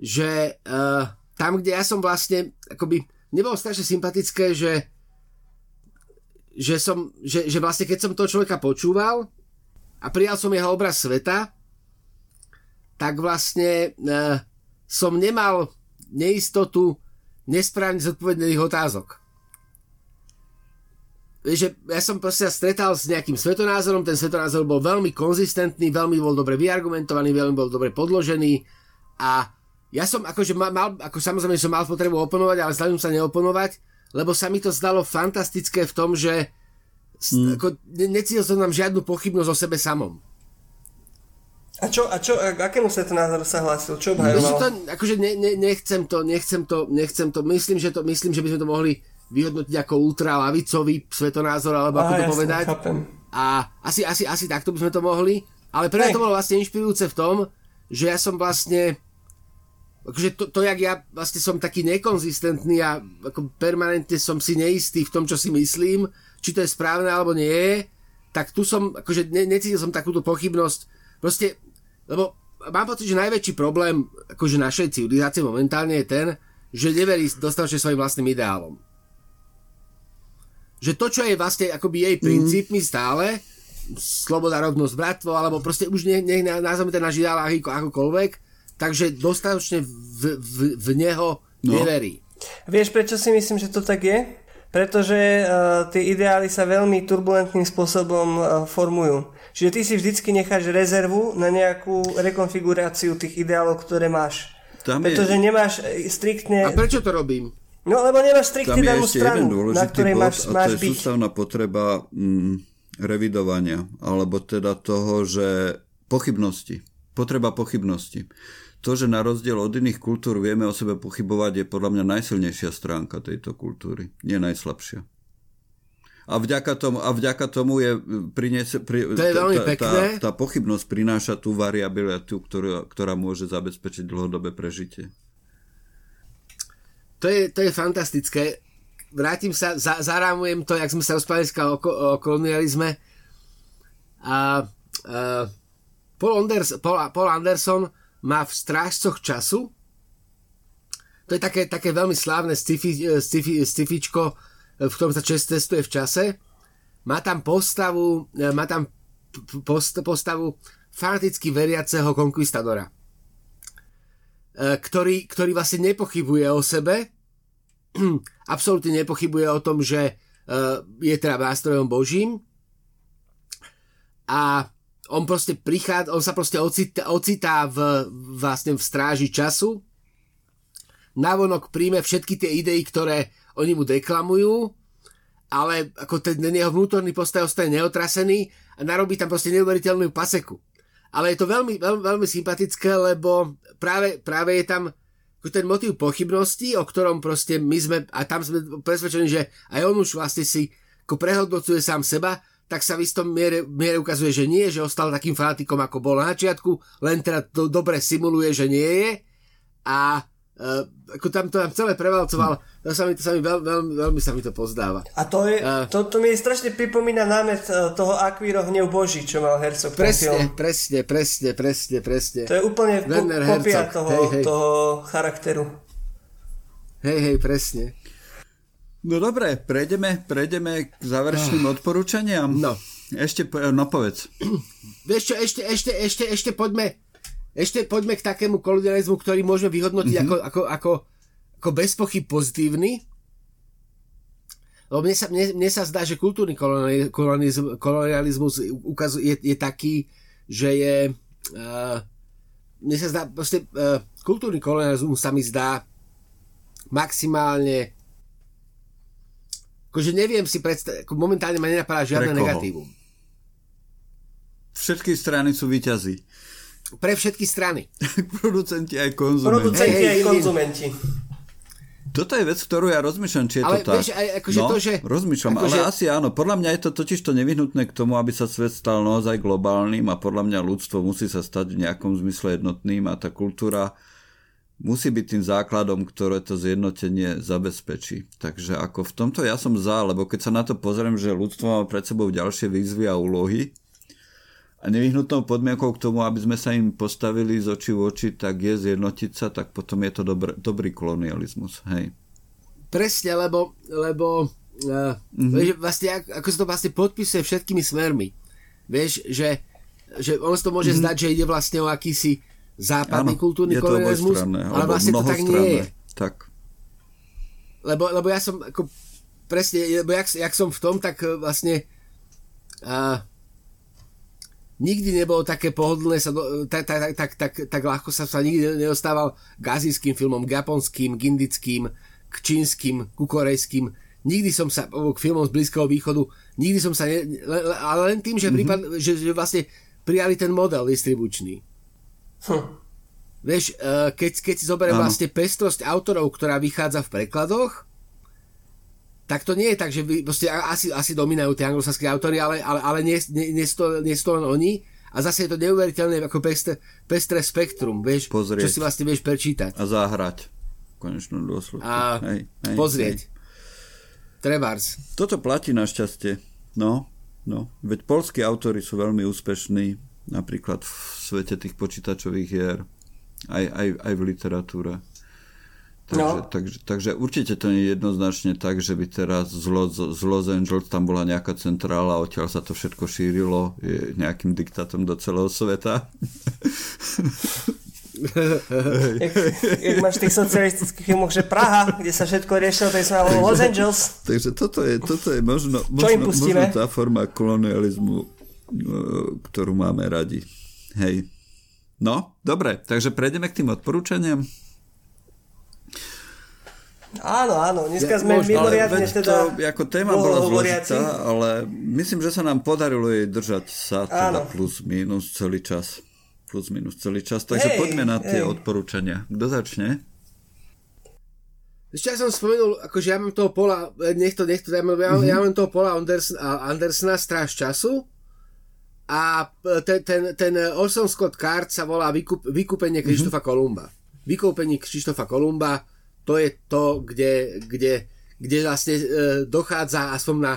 že uh, tam, kde ja som vlastne, akoby, nebolo strašne sympatické, že že som, že, že vlastne keď som toho človeka počúval a prijal som jeho obraz sveta, tak vlastne uh, som nemal neistotu nesprávne zodpovedených otázok. Že ja som proste stretal s nejakým svetonázorom, ten svetonázor bol veľmi konzistentný, veľmi bol dobre vyargumentovaný, veľmi bol dobre podložený a ja som akože mal, ako samozrejme som mal potrebu oponovať, ale snažím sa neoponovať, lebo sa mi to zdalo fantastické v tom, že mm. ako, ne, necítil som tam žiadnu pochybnosť o sebe samom. A čo, a čo, a akému svetonázoru sa hlásil? Čo obhajoval? To, akože ne, ne, nechcem to, nechcem to, nechcem to, myslím, že to, myslím, že by sme to mohli vyhodnotiť ako ultralavicový svetonázor, alebo ako Aha, to povedať. Chápem. A asi, asi, asi takto by sme to mohli. Ale pre mňa to bolo vlastne inšpirujúce v tom, že ja som vlastne akože to, to, jak ja vlastne som taký nekonzistentný a ako permanentne som si neistý v tom, čo si myslím, či to je správne alebo nie, tak tu som, akože ne, necítil som takúto pochybnosť. Proste, lebo mám pocit, že najväčší problém akože našej civilizácie momentálne je ten, že neverí dostatočne svojim vlastným ideálom že to, čo je vlastne akoby jej princípmi mm. stále, sloboda, rovnosť, bratvo, alebo proste už nech, nech nazveme ten náš ideál ako, akokoľvek, takže dostatočne v, v, v neho no. neverí. Vieš, prečo si myslím, že to tak je? Pretože uh, tie ideály sa veľmi turbulentným spôsobom uh, formujú. Čiže ty si vždycky necháš rezervu na nejakú rekonfiguráciu tých ideálov, ktoré máš. Tam Pretože je... nemáš e, striktne... A prečo to robím? No lebo nemáš striktne danú stranu, na ktorej bod, máš, máš a to je byť. sústavná potreba mm, revidovania, alebo teda toho, že pochybnosti. Potreba pochybnosti. To, že na rozdiel od iných kultúr vieme o sebe pochybovať, je podľa mňa najsilnejšia stránka tejto kultúry, nie najslabšia. A vďaka tomu, a vďaka tomu je priniese, pri, to je veľmi tá, pekné. Tá, tá pochybnosť prináša tú variabilitu, ktorá, ktorá môže zabezpečiť dlhodobé prežitie. To je, to je fantastické. Vrátim sa, za, zarámujem to, jak sme sa rozprávali o, o kolonializme. A, a Paul, Anders, Paul, Paul Anderson má v Strážcoch času to je také, také veľmi slávne sci-fi, sci-fi, sci-fičko, v ktorom sa čest testuje v čase. Má tam postavu, má tam post, postavu fanaticky veriaceho konkvistadora, e, ktorý, ktorý vlastne nepochybuje o sebe, absolútne nepochybuje o tom, že je teda nástrojom Božím a on proste prichádza, on sa proste ocitá, ocitá v, vlastne v stráži času, navonok príjme všetky tie idei, ktoré oni mu deklamujú, ale ako ten jeho vnútorný postoj ostane neotrasený a narobí tam proste neuveriteľnú paseku. Ale je to veľmi, veľmi, veľmi sympatické, lebo práve, práve je tam ten motív pochybnosti, o ktorom proste my sme, a tam sme presvedčení, že aj on už vlastne si ako prehodnocuje sám seba, tak sa v istom miere, miere ukazuje, že nie, že ostal takým fanatikom, ako bol na začiatku, len teda to dobre simuluje, že nie je. A Uh, ako tam to tam celé prevalcoval, to sa mi, to sa mi veľ, veľ, veľmi sa mi to pozdáva. A to, je, uh, to, to mi strašne pripomína námet uh, toho Akvíro hnev Boží, čo mal Hercog. Presne, presne, presne, presne, presne. To je úplne kopia toho, hej, hej. toho charakteru. Hej, hej, presne. No dobre, prejdeme, prejdeme k záverečným oh. odporúčaniam. No. Ešte, no povedz. Vieš čo, ešte, ešte, ešte, ešte poďme, ešte poďme k takému kolonializmu, ktorý môžeme vyhodnotiť mm-hmm. ako, ako, ako, ako bez pochyb pozitívny. Lebo mne sa, mne, mne sa zdá, že kultúrny kolonializmus, kolonializmus ukazuje, je, je taký, že je... Uh, mne sa zdá, proste uh, kultúrny kolonializmus sa mi zdá maximálne akože neviem si predstaviť, ako momentálne ma nenapadá žiadne negatívum. Všetky strany sú výťazí pre všetky strany. Producenti aj konzumenti. Producenti hey, aj konzumenti. Toto je vec, ktorú ja rozmýšľam, či je ale to tak. Vieš, aj, akože no, to, že... rozmýšľam, akože... ale asi áno. Podľa mňa je to totiž to nevyhnutné k tomu, aby sa svet stal naozaj globálnym a podľa mňa ľudstvo musí sa stať v nejakom zmysle jednotným a tá kultúra musí byť tým základom, ktoré to zjednotenie zabezpečí. Takže ako v tomto ja som za, lebo keď sa na to pozriem, že ľudstvo má pred sebou ďalšie výzvy a úlohy, a nevyhnutnou podmienkou k tomu, aby sme sa im postavili z očí v oči, tak je zjednotiť sa, tak potom je to dobr, dobrý kolonializmus. Hej. Presne, lebo, lebo uh, mm-hmm. vieš, vlastne, ako, ako sa to vlastne podpisuje všetkými smermi. Vieš, že, že ono sa to môže mm-hmm. zdať, že ide vlastne o akýsi západný ano, kultúrny kolonializmus, ale vlastne to tak nie je. Tak. Lebo, lebo ja som ako presne, lebo jak, jak som v tom, tak e, vlastne a, nikdy nebolo také pohodlné sa do, tak, tak, tak, tak, tak ľahko sa, sa nikdy nedostával k azijským filmom, k japonským, k indickým, k čínskym, ku korejským. Nikdy som sa, k filmom z Blízkeho východu, nikdy som sa, ne, ale len tým, že, mm-hmm. prípad, že, že vlastne prijali ten model distribučný. Hm. Vieš, e, keď, keď si zoberiem vlastne pestrosť autorov, ktorá vychádza v prekladoch, tak to nie je tak, že by, proste asi, asi dominajú tie anglosaské autory, ale, ale, ale nie, nie, nie, sú to, nie sú to len oni. A zase je to neuveriteľné ako pestre, pestré spektrum, vieš, pozrieť. čo si vlastne vieš prečítať. A zahrať v konečnom dôsledku. A hej, hej, pozrieť. Hej. Trebárs. Toto platí našťastie. No, no. Veď polskí autory sú veľmi úspešní, napríklad v svete tých počítačových hier, aj, aj, aj v literatúre. Takže, no. takže, takže určite to nie je jednoznačne tak, že by teraz z Los, z Los Angeles tam bola nejaká centrála odtiaľ sa to všetko šírilo je nejakým diktátom do celého sveta. jak, jak máš v tých socialistických filmoch, že Praha, kde sa všetko riešilo, to je sa Los Angeles. Takže toto je, toto je možno, možno, možno tá forma kolonializmu, ktorú máme radi. Hej. No, dobre, takže prejdeme k tým odporúčaniam. Áno, áno, dneska sme Možno, mimoriadne teda... To, ako téma bola zložitá, ale myslím, že sa nám podarilo jej držať sa teda áno. plus minus celý čas. Plus minus celý čas. Takže hej, poďme na tie hej. odporúčania. Kto začne? Ešte ja som spomenul, akože ja mám toho pola, nech to, nech to, ja mám, mm-hmm. ja mám toho pola Andersona, Andersona Stráž času a ten, ten, ten Orson Scott Card sa volá Vykup, Vykúpenie Krištofa mm-hmm. Kolumba. Vykúpenie Krištofa Kolumba to je to, kde, kde, kde vlastne e, dochádza aspoň na,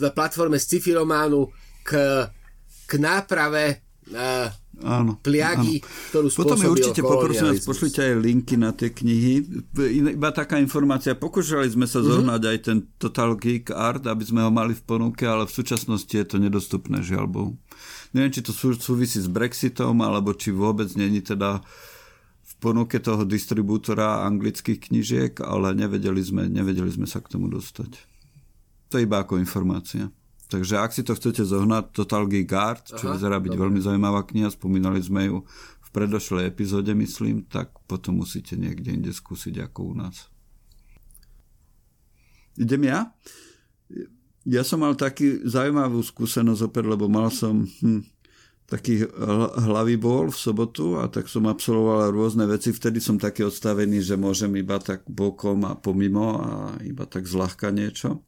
v platforme sci-fi románu k, k náprave e, áno, pliagy, áno. ktorú Potom mi určite poprosím vás, pošlite aj linky na tie knihy. Iba taká informácia, pokúšali sme sa mhm. zohnať mm-hmm. aj ten Total Geek Art, aby sme ho mali v ponuke, ale v súčasnosti je to nedostupné, žiaľ Bohu. Neviem, či to súvisí s Brexitom, alebo či vôbec není teda ponuke toho distribútora anglických knižiek, ale nevedeli sme, nevedeli sme sa k tomu dostať. To je iba ako informácia. Takže ak si to chcete zohnať, Total Art, čo Aha, vyzerá byť dobre. veľmi zaujímavá kniha, spomínali sme ju v predošlej epizóde, myslím, tak potom musíte niekde inde skúsiť ako u nás. Idem ja? Ja som mal taký zaujímavú skúsenosť opäť, lebo mal som hm, taký hlavý bol v sobotu a tak som absolvoval rôzne veci. Vtedy som taký odstavený, že môžem iba tak bokom a pomimo a iba tak zľahka niečo.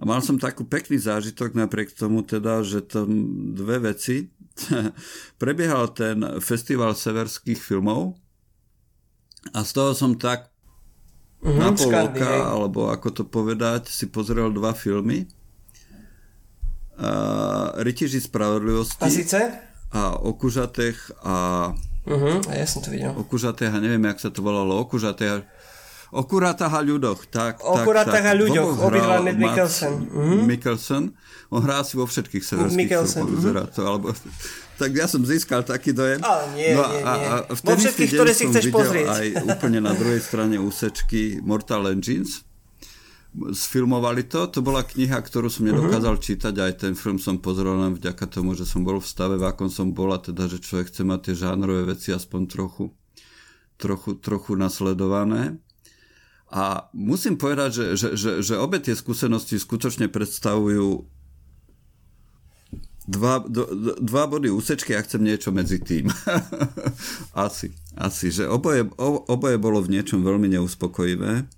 A mal som takú pekný zážitok napriek tomu teda, že tam dve veci. Prebiehal ten festival severských filmov a z toho som tak uh-huh, na pol oka, alebo ako to povedať, si pozrel dva filmy uh, Rytíži spravodlivosti. A síce? A o kužatech a... Uh-huh, a ja som to videl. O kužatech a neviem, jak sa to volalo. O kužatech O kuratách a ľudoch, tak. O kuratách a ľuďoch, obidva Matt Mikkelsen. Uh-huh. Mikkelsen. On hrá si vo všetkých severských uh-huh. to, alebo... Tak ja som získal taký dojem. Ale nie, no, nie, nie. A, a vo všetkých, ktoré si chceš pozrieť. aj úplne na druhej strane úsečky Mortal Engines sfilmovali to. To bola kniha, ktorú som nedokázal uh-huh. čítať, aj ten film som pozrel len vďaka tomu, že som bol v stave, v akom som bol a teda, že človek chce mať tie žánrové veci aspoň trochu, trochu, trochu nasledované. A musím povedať, že, že, že, že obe tie skúsenosti skutočne predstavujú dva, do, dva body úsečky a chcem niečo medzi tým. asi, asi, že oboje, oboje bolo v niečom veľmi neuspokojivé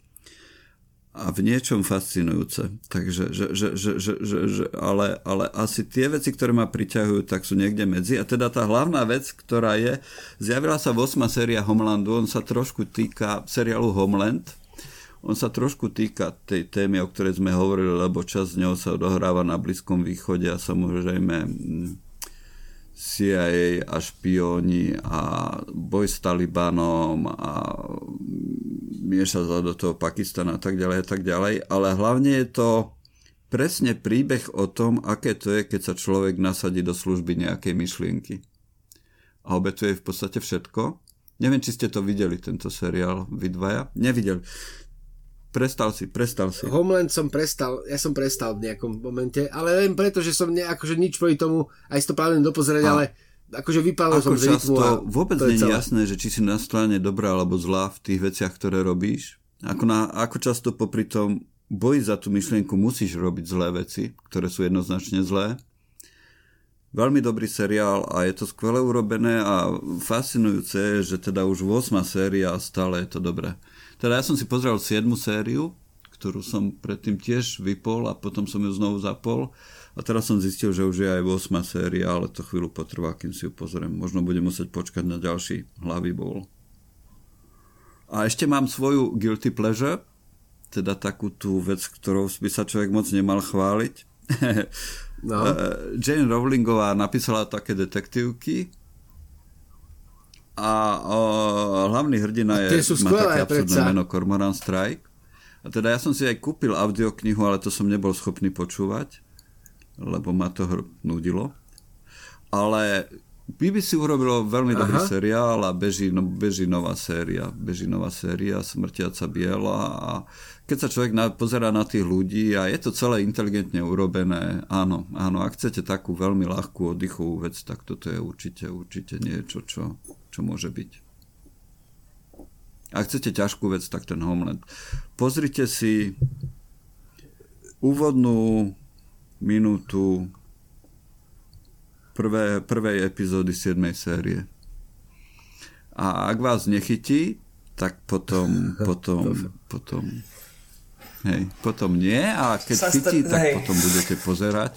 a v niečom fascinujúce. Takže, že, že, že, že, že, že, ale, ale asi tie veci, ktoré ma priťahujú, tak sú niekde medzi. A teda tá hlavná vec, ktorá je, zjavila sa v 8. séria Homelandu, on sa trošku týka seriálu Homeland, on sa trošku týka tej témy, o ktorej sme hovorili, lebo čas z neho sa odohráva na Blízkom východe a samozrejme mm, CIA a špióni a boj s Talibanom a mieša sa do toho Pakistana a tak ďalej a tak ďalej, ale hlavne je to presne príbeh o tom, aké to je, keď sa človek nasadí do služby nejakej myšlienky. a obetuje v podstate všetko. Neviem, či ste to videli, tento seriál, vy dvaja. Nevideli. Prestal si, prestal si. Homeland som prestal, ja som prestal v nejakom momente, ale len preto, že som ne, akože nič proti tomu, aj si to plánujeme dopozrieť, ale akože vypadol som z rytmu a vôbec nie je jasné, že či si na strane dobrá alebo zlá v tých veciach, ktoré robíš. Ako, na, ako často popri tom boji za tú myšlienku musíš robiť zlé veci, ktoré sú jednoznačne zlé. Veľmi dobrý seriál a je to skvele urobené a fascinujúce je, že teda už 8 séria a stále je to dobré. Teda ja som si pozrel 7 sériu, ktorú som predtým tiež vypol a potom som ju znovu zapol. A teraz som zistil, že už je aj 8 séria, ale to chvíľu potrvá, kým si ju pozriem. Možno budem musieť počkať na ďalší hlavy bol. A ešte mám svoju guilty pleasure, teda takú tú vec, ktorou by sa človek moc nemal chváliť. No. Jane Rowlingová napísala také detektívky, a o, hlavný hrdina je, má také absurdné meno Cormoran Strike. A teda ja som si aj kúpil audioknihu, ale to som nebol schopný počúvať, lebo ma to nudilo. Ale BBC urobilo veľmi Aha. dobrý seriál a beží, no, beží nová séria. Beží nová séria Smrtiaca biela a keď sa človek na, pozera na tých ľudí a je to celé inteligentne urobené, áno, áno, ak chcete takú veľmi ľahkú oddychovú vec, tak toto je určite, určite niečo, čo, čo môže byť. Ak chcete ťažkú vec, tak ten Homeland. Pozrite si úvodnú minútu prvé, prvej epizódy 7. série. A ak vás nechytí, tak potom, potom, potom Hej, potom nie a keď chytí, tak hej. potom budete pozerať.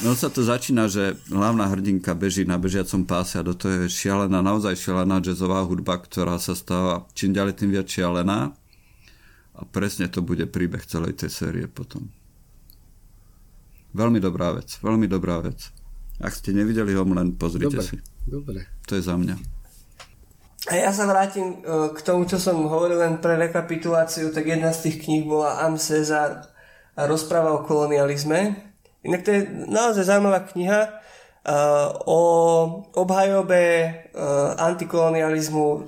No sa to začína, že hlavná hrdinka beží na bežiacom páse a do toho je šialená, naozaj šialená jazzová hudba, ktorá sa stáva čím ďalej tým viac šialená. A presne to bude príbeh celej tej série potom. Veľmi dobrá vec, veľmi dobrá vec. Ak ste nevideli Homeland, pozrite dobre, si. Dobre. To je za mňa. A ja sa vrátim e, k tomu, čo som hovoril len pre rekapituláciu, tak jedna z tých kníh bola Am Cezar a rozpráva o kolonializme. Inak to je naozaj zaujímavá kniha uh, o obhajobe uh, antikolonializmu uh,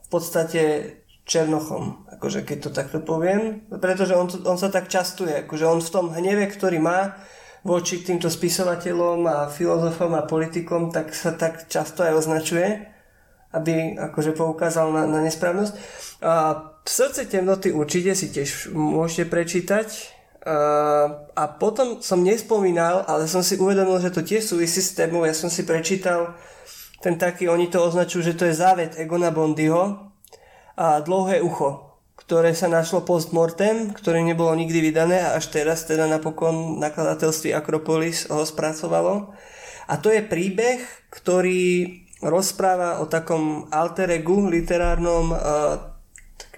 v podstate Černochom, akože keď to takto poviem, pretože on, on sa tak častuje, akože on v tom hneve, ktorý má voči týmto spisovateľom a filozofom a politikom, tak sa tak často aj označuje aby akože poukázal na, na nesprávnosť. A v srdce temnoty určite si tiež môžete prečítať. A, potom som nespomínal, ale som si uvedomil, že to tiež súvisí s témou. Ja som si prečítal ten taký, oni to označujú, že to je závet Egona Bondyho a Dlouhé ucho, ktoré sa našlo postmortem, ktoré nebolo nikdy vydané a až teraz teda napokon nakladateľství Akropolis ho spracovalo. A to je príbeh, ktorý rozpráva o takom alter egu literárnom uh,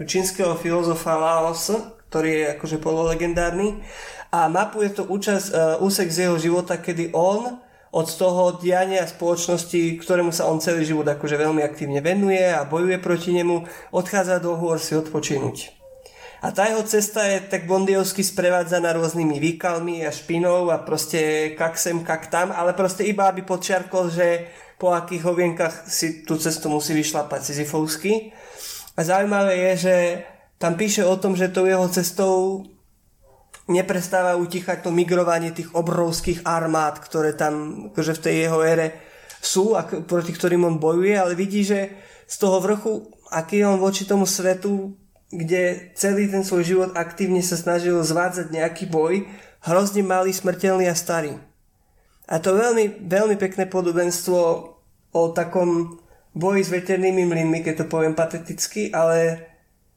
čínskeho filozofa Laos, ktorý je akože pololegendárny a mapuje to účasť, uh, úsek z jeho života, kedy on od toho diania spoločnosti, ktorému sa on celý život akože veľmi aktívne venuje a bojuje proti nemu, odchádza do hôr si odpočinúť. A tá jeho cesta je tak bondiovsky sprevádzaná rôznymi výkalmi a špinou a proste kak sem, kak tam, ale proste iba aby podčiarkol, že po akých hovienkach si tú cestu musí vyšlapať Sisyfovsky. A zaujímavé je, že tam píše o tom, že tou jeho cestou neprestáva utichať to migrovanie tých obrovských armád, ktoré tam akože v tej jeho ére sú a proti ktorým on bojuje, ale vidí, že z toho vrchu, aký je on voči tomu svetu, kde celý ten svoj život aktívne sa snažil zvádzať nejaký boj, hrozne malý, smrteľný a starý. A to veľmi, veľmi pekné podobenstvo o takom boji s veternými mlynmi, keď to poviem pateticky, ale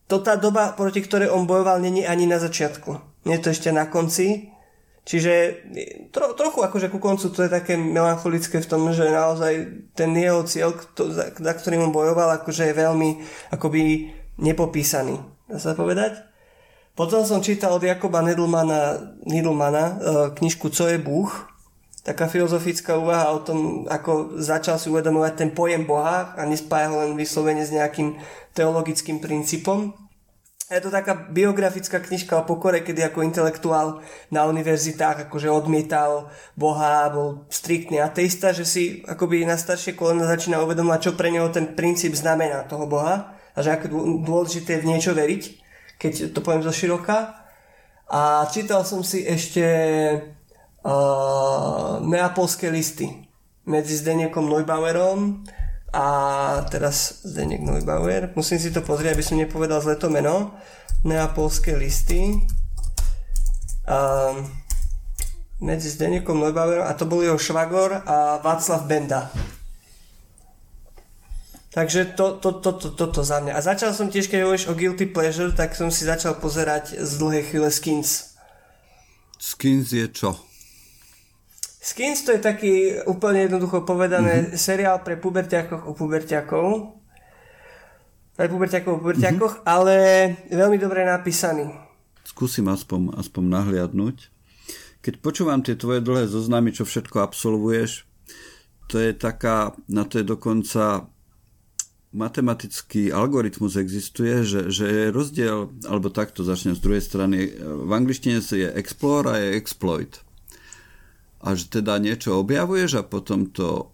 to tá doba, proti ktorej on bojoval, není ani na začiatku. Nie je to ešte na konci. Čiže tro, trochu akože ku koncu to je také melancholické v tom, že naozaj ten jeho cieľ, kto, za, za ktorým on bojoval, akože je veľmi akoby nepopísaný. Dá sa povedať? Potom som čítal od Jakoba Nedelmana, Nedelmana e, knižku Co je Bůh, taká filozofická úvaha o tom, ako začal si uvedomovať ten pojem Boha a nespája ho len vyslovene s nejakým teologickým princípom. Je to taká biografická knižka o pokore, kedy ako intelektuál na univerzitách akože odmietal Boha, bol striktný ateista, že si akoby na staršie kolena začína uvedomovať, čo pre neho ten princíp znamená toho Boha a že ako dôležité je v niečo veriť, keď to poviem zo široka. A čítal som si ešte uh, neapolské listy medzi Zdeniekom Neubauerom a teraz Zdenek Neubauer. Musím si to pozrieť, aby som nepovedal zle to meno. Neapolské listy. Um, medzi Zdenekom Neubauerom a to bol jeho švagor a Václav Benda. Takže to, to, to, to, toto za mňa. A začal som tiež, keď hovoríš o Guilty Pleasure, tak som si začal pozerať z dlhej chvíle Skins. Skins je čo? Skins to je taký úplne jednoducho povedané mm-hmm. seriál pre pubertiakov o pubertiakov. Pre pubertiakov o pubertiakoch, mm-hmm. ale veľmi dobre napísaný. Skúsim aspoň, aspoň nahliadnúť. Keď počúvam tie tvoje dlhé zoznamy, čo všetko absolvuješ, to je taká, na to je dokonca matematický algoritmus existuje, že, že je rozdiel, alebo takto začnem z druhej strany, v angličtine je explore a je exploit a že teda niečo objavuješ a potom to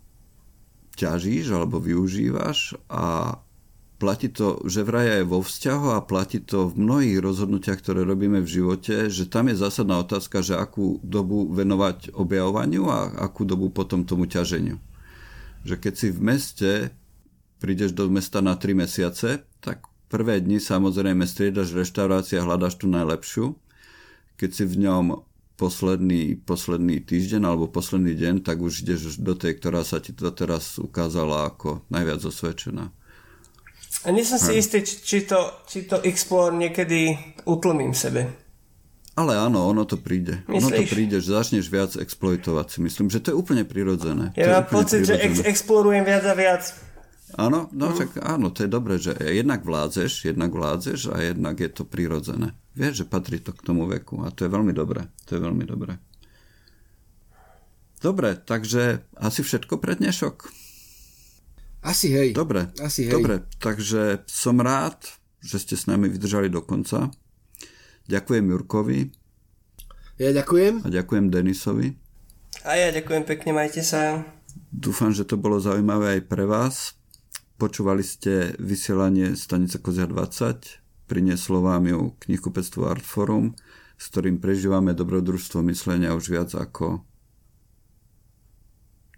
ťažíš alebo využívaš a platí to, že vraj aj vo vzťahu a platí to v mnohých rozhodnutiach, ktoré robíme v živote, že tam je zásadná otázka, že akú dobu venovať objavovaniu a akú dobu potom tomu ťaženiu. Že keď si v meste prídeš do mesta na 3 mesiace, tak prvé dni samozrejme striedaš reštaurácia hľadaš tú najlepšiu. Keď si v ňom posledný, posledný týždeň alebo posledný deň, tak už ideš do tej, ktorá sa ti teraz ukázala ako najviac osvedčená. A nie som si istý, či to, či to Explore niekedy utlmím sebe. Ale áno, ono to príde. Myslíš? Ono to príde, že začneš viac exploitovať si myslím, že to je úplne prirodzené. Ja mám pocit, prirodzené. že ex- explorujem viac a viac. Áno, no mm. však áno, to je dobré, že jednak vládzeš, jednak vládzeš a jednak je to prirodzené. Vieš, že patrí to k tomu veku a to je veľmi dobré. To je veľmi dobré. Dobre, takže asi všetko pre dnešok. Asi hej. Dobre, asi hej. dobre, takže som rád, že ste s nami vydržali do konca. Ďakujem Jurkovi. Ja ďakujem. A ďakujem Denisovi. A ja ďakujem pekne, majte sa. Dúfam, že to bolo zaujímavé aj pre vás. Počúvali ste vysielanie Stanice Kozia 20 Prinieslo vám ju knihkupectvo Artforum, s ktorým prežívame dobrodružstvo myslenia už viac ako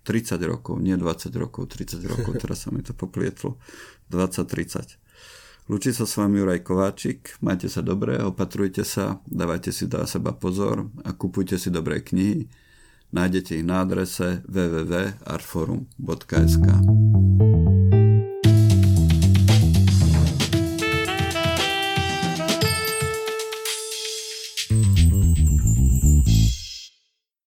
30 rokov, nie 20 rokov, 30 rokov, teraz sa mi to poplietlo, 20-30. Lúči sa s vami Juraj Kováčik, majte sa dobre, opatrujte sa, dávajte si do seba pozor a kupujte si dobré knihy. Nájdete ich na adrese www.artforum.sk.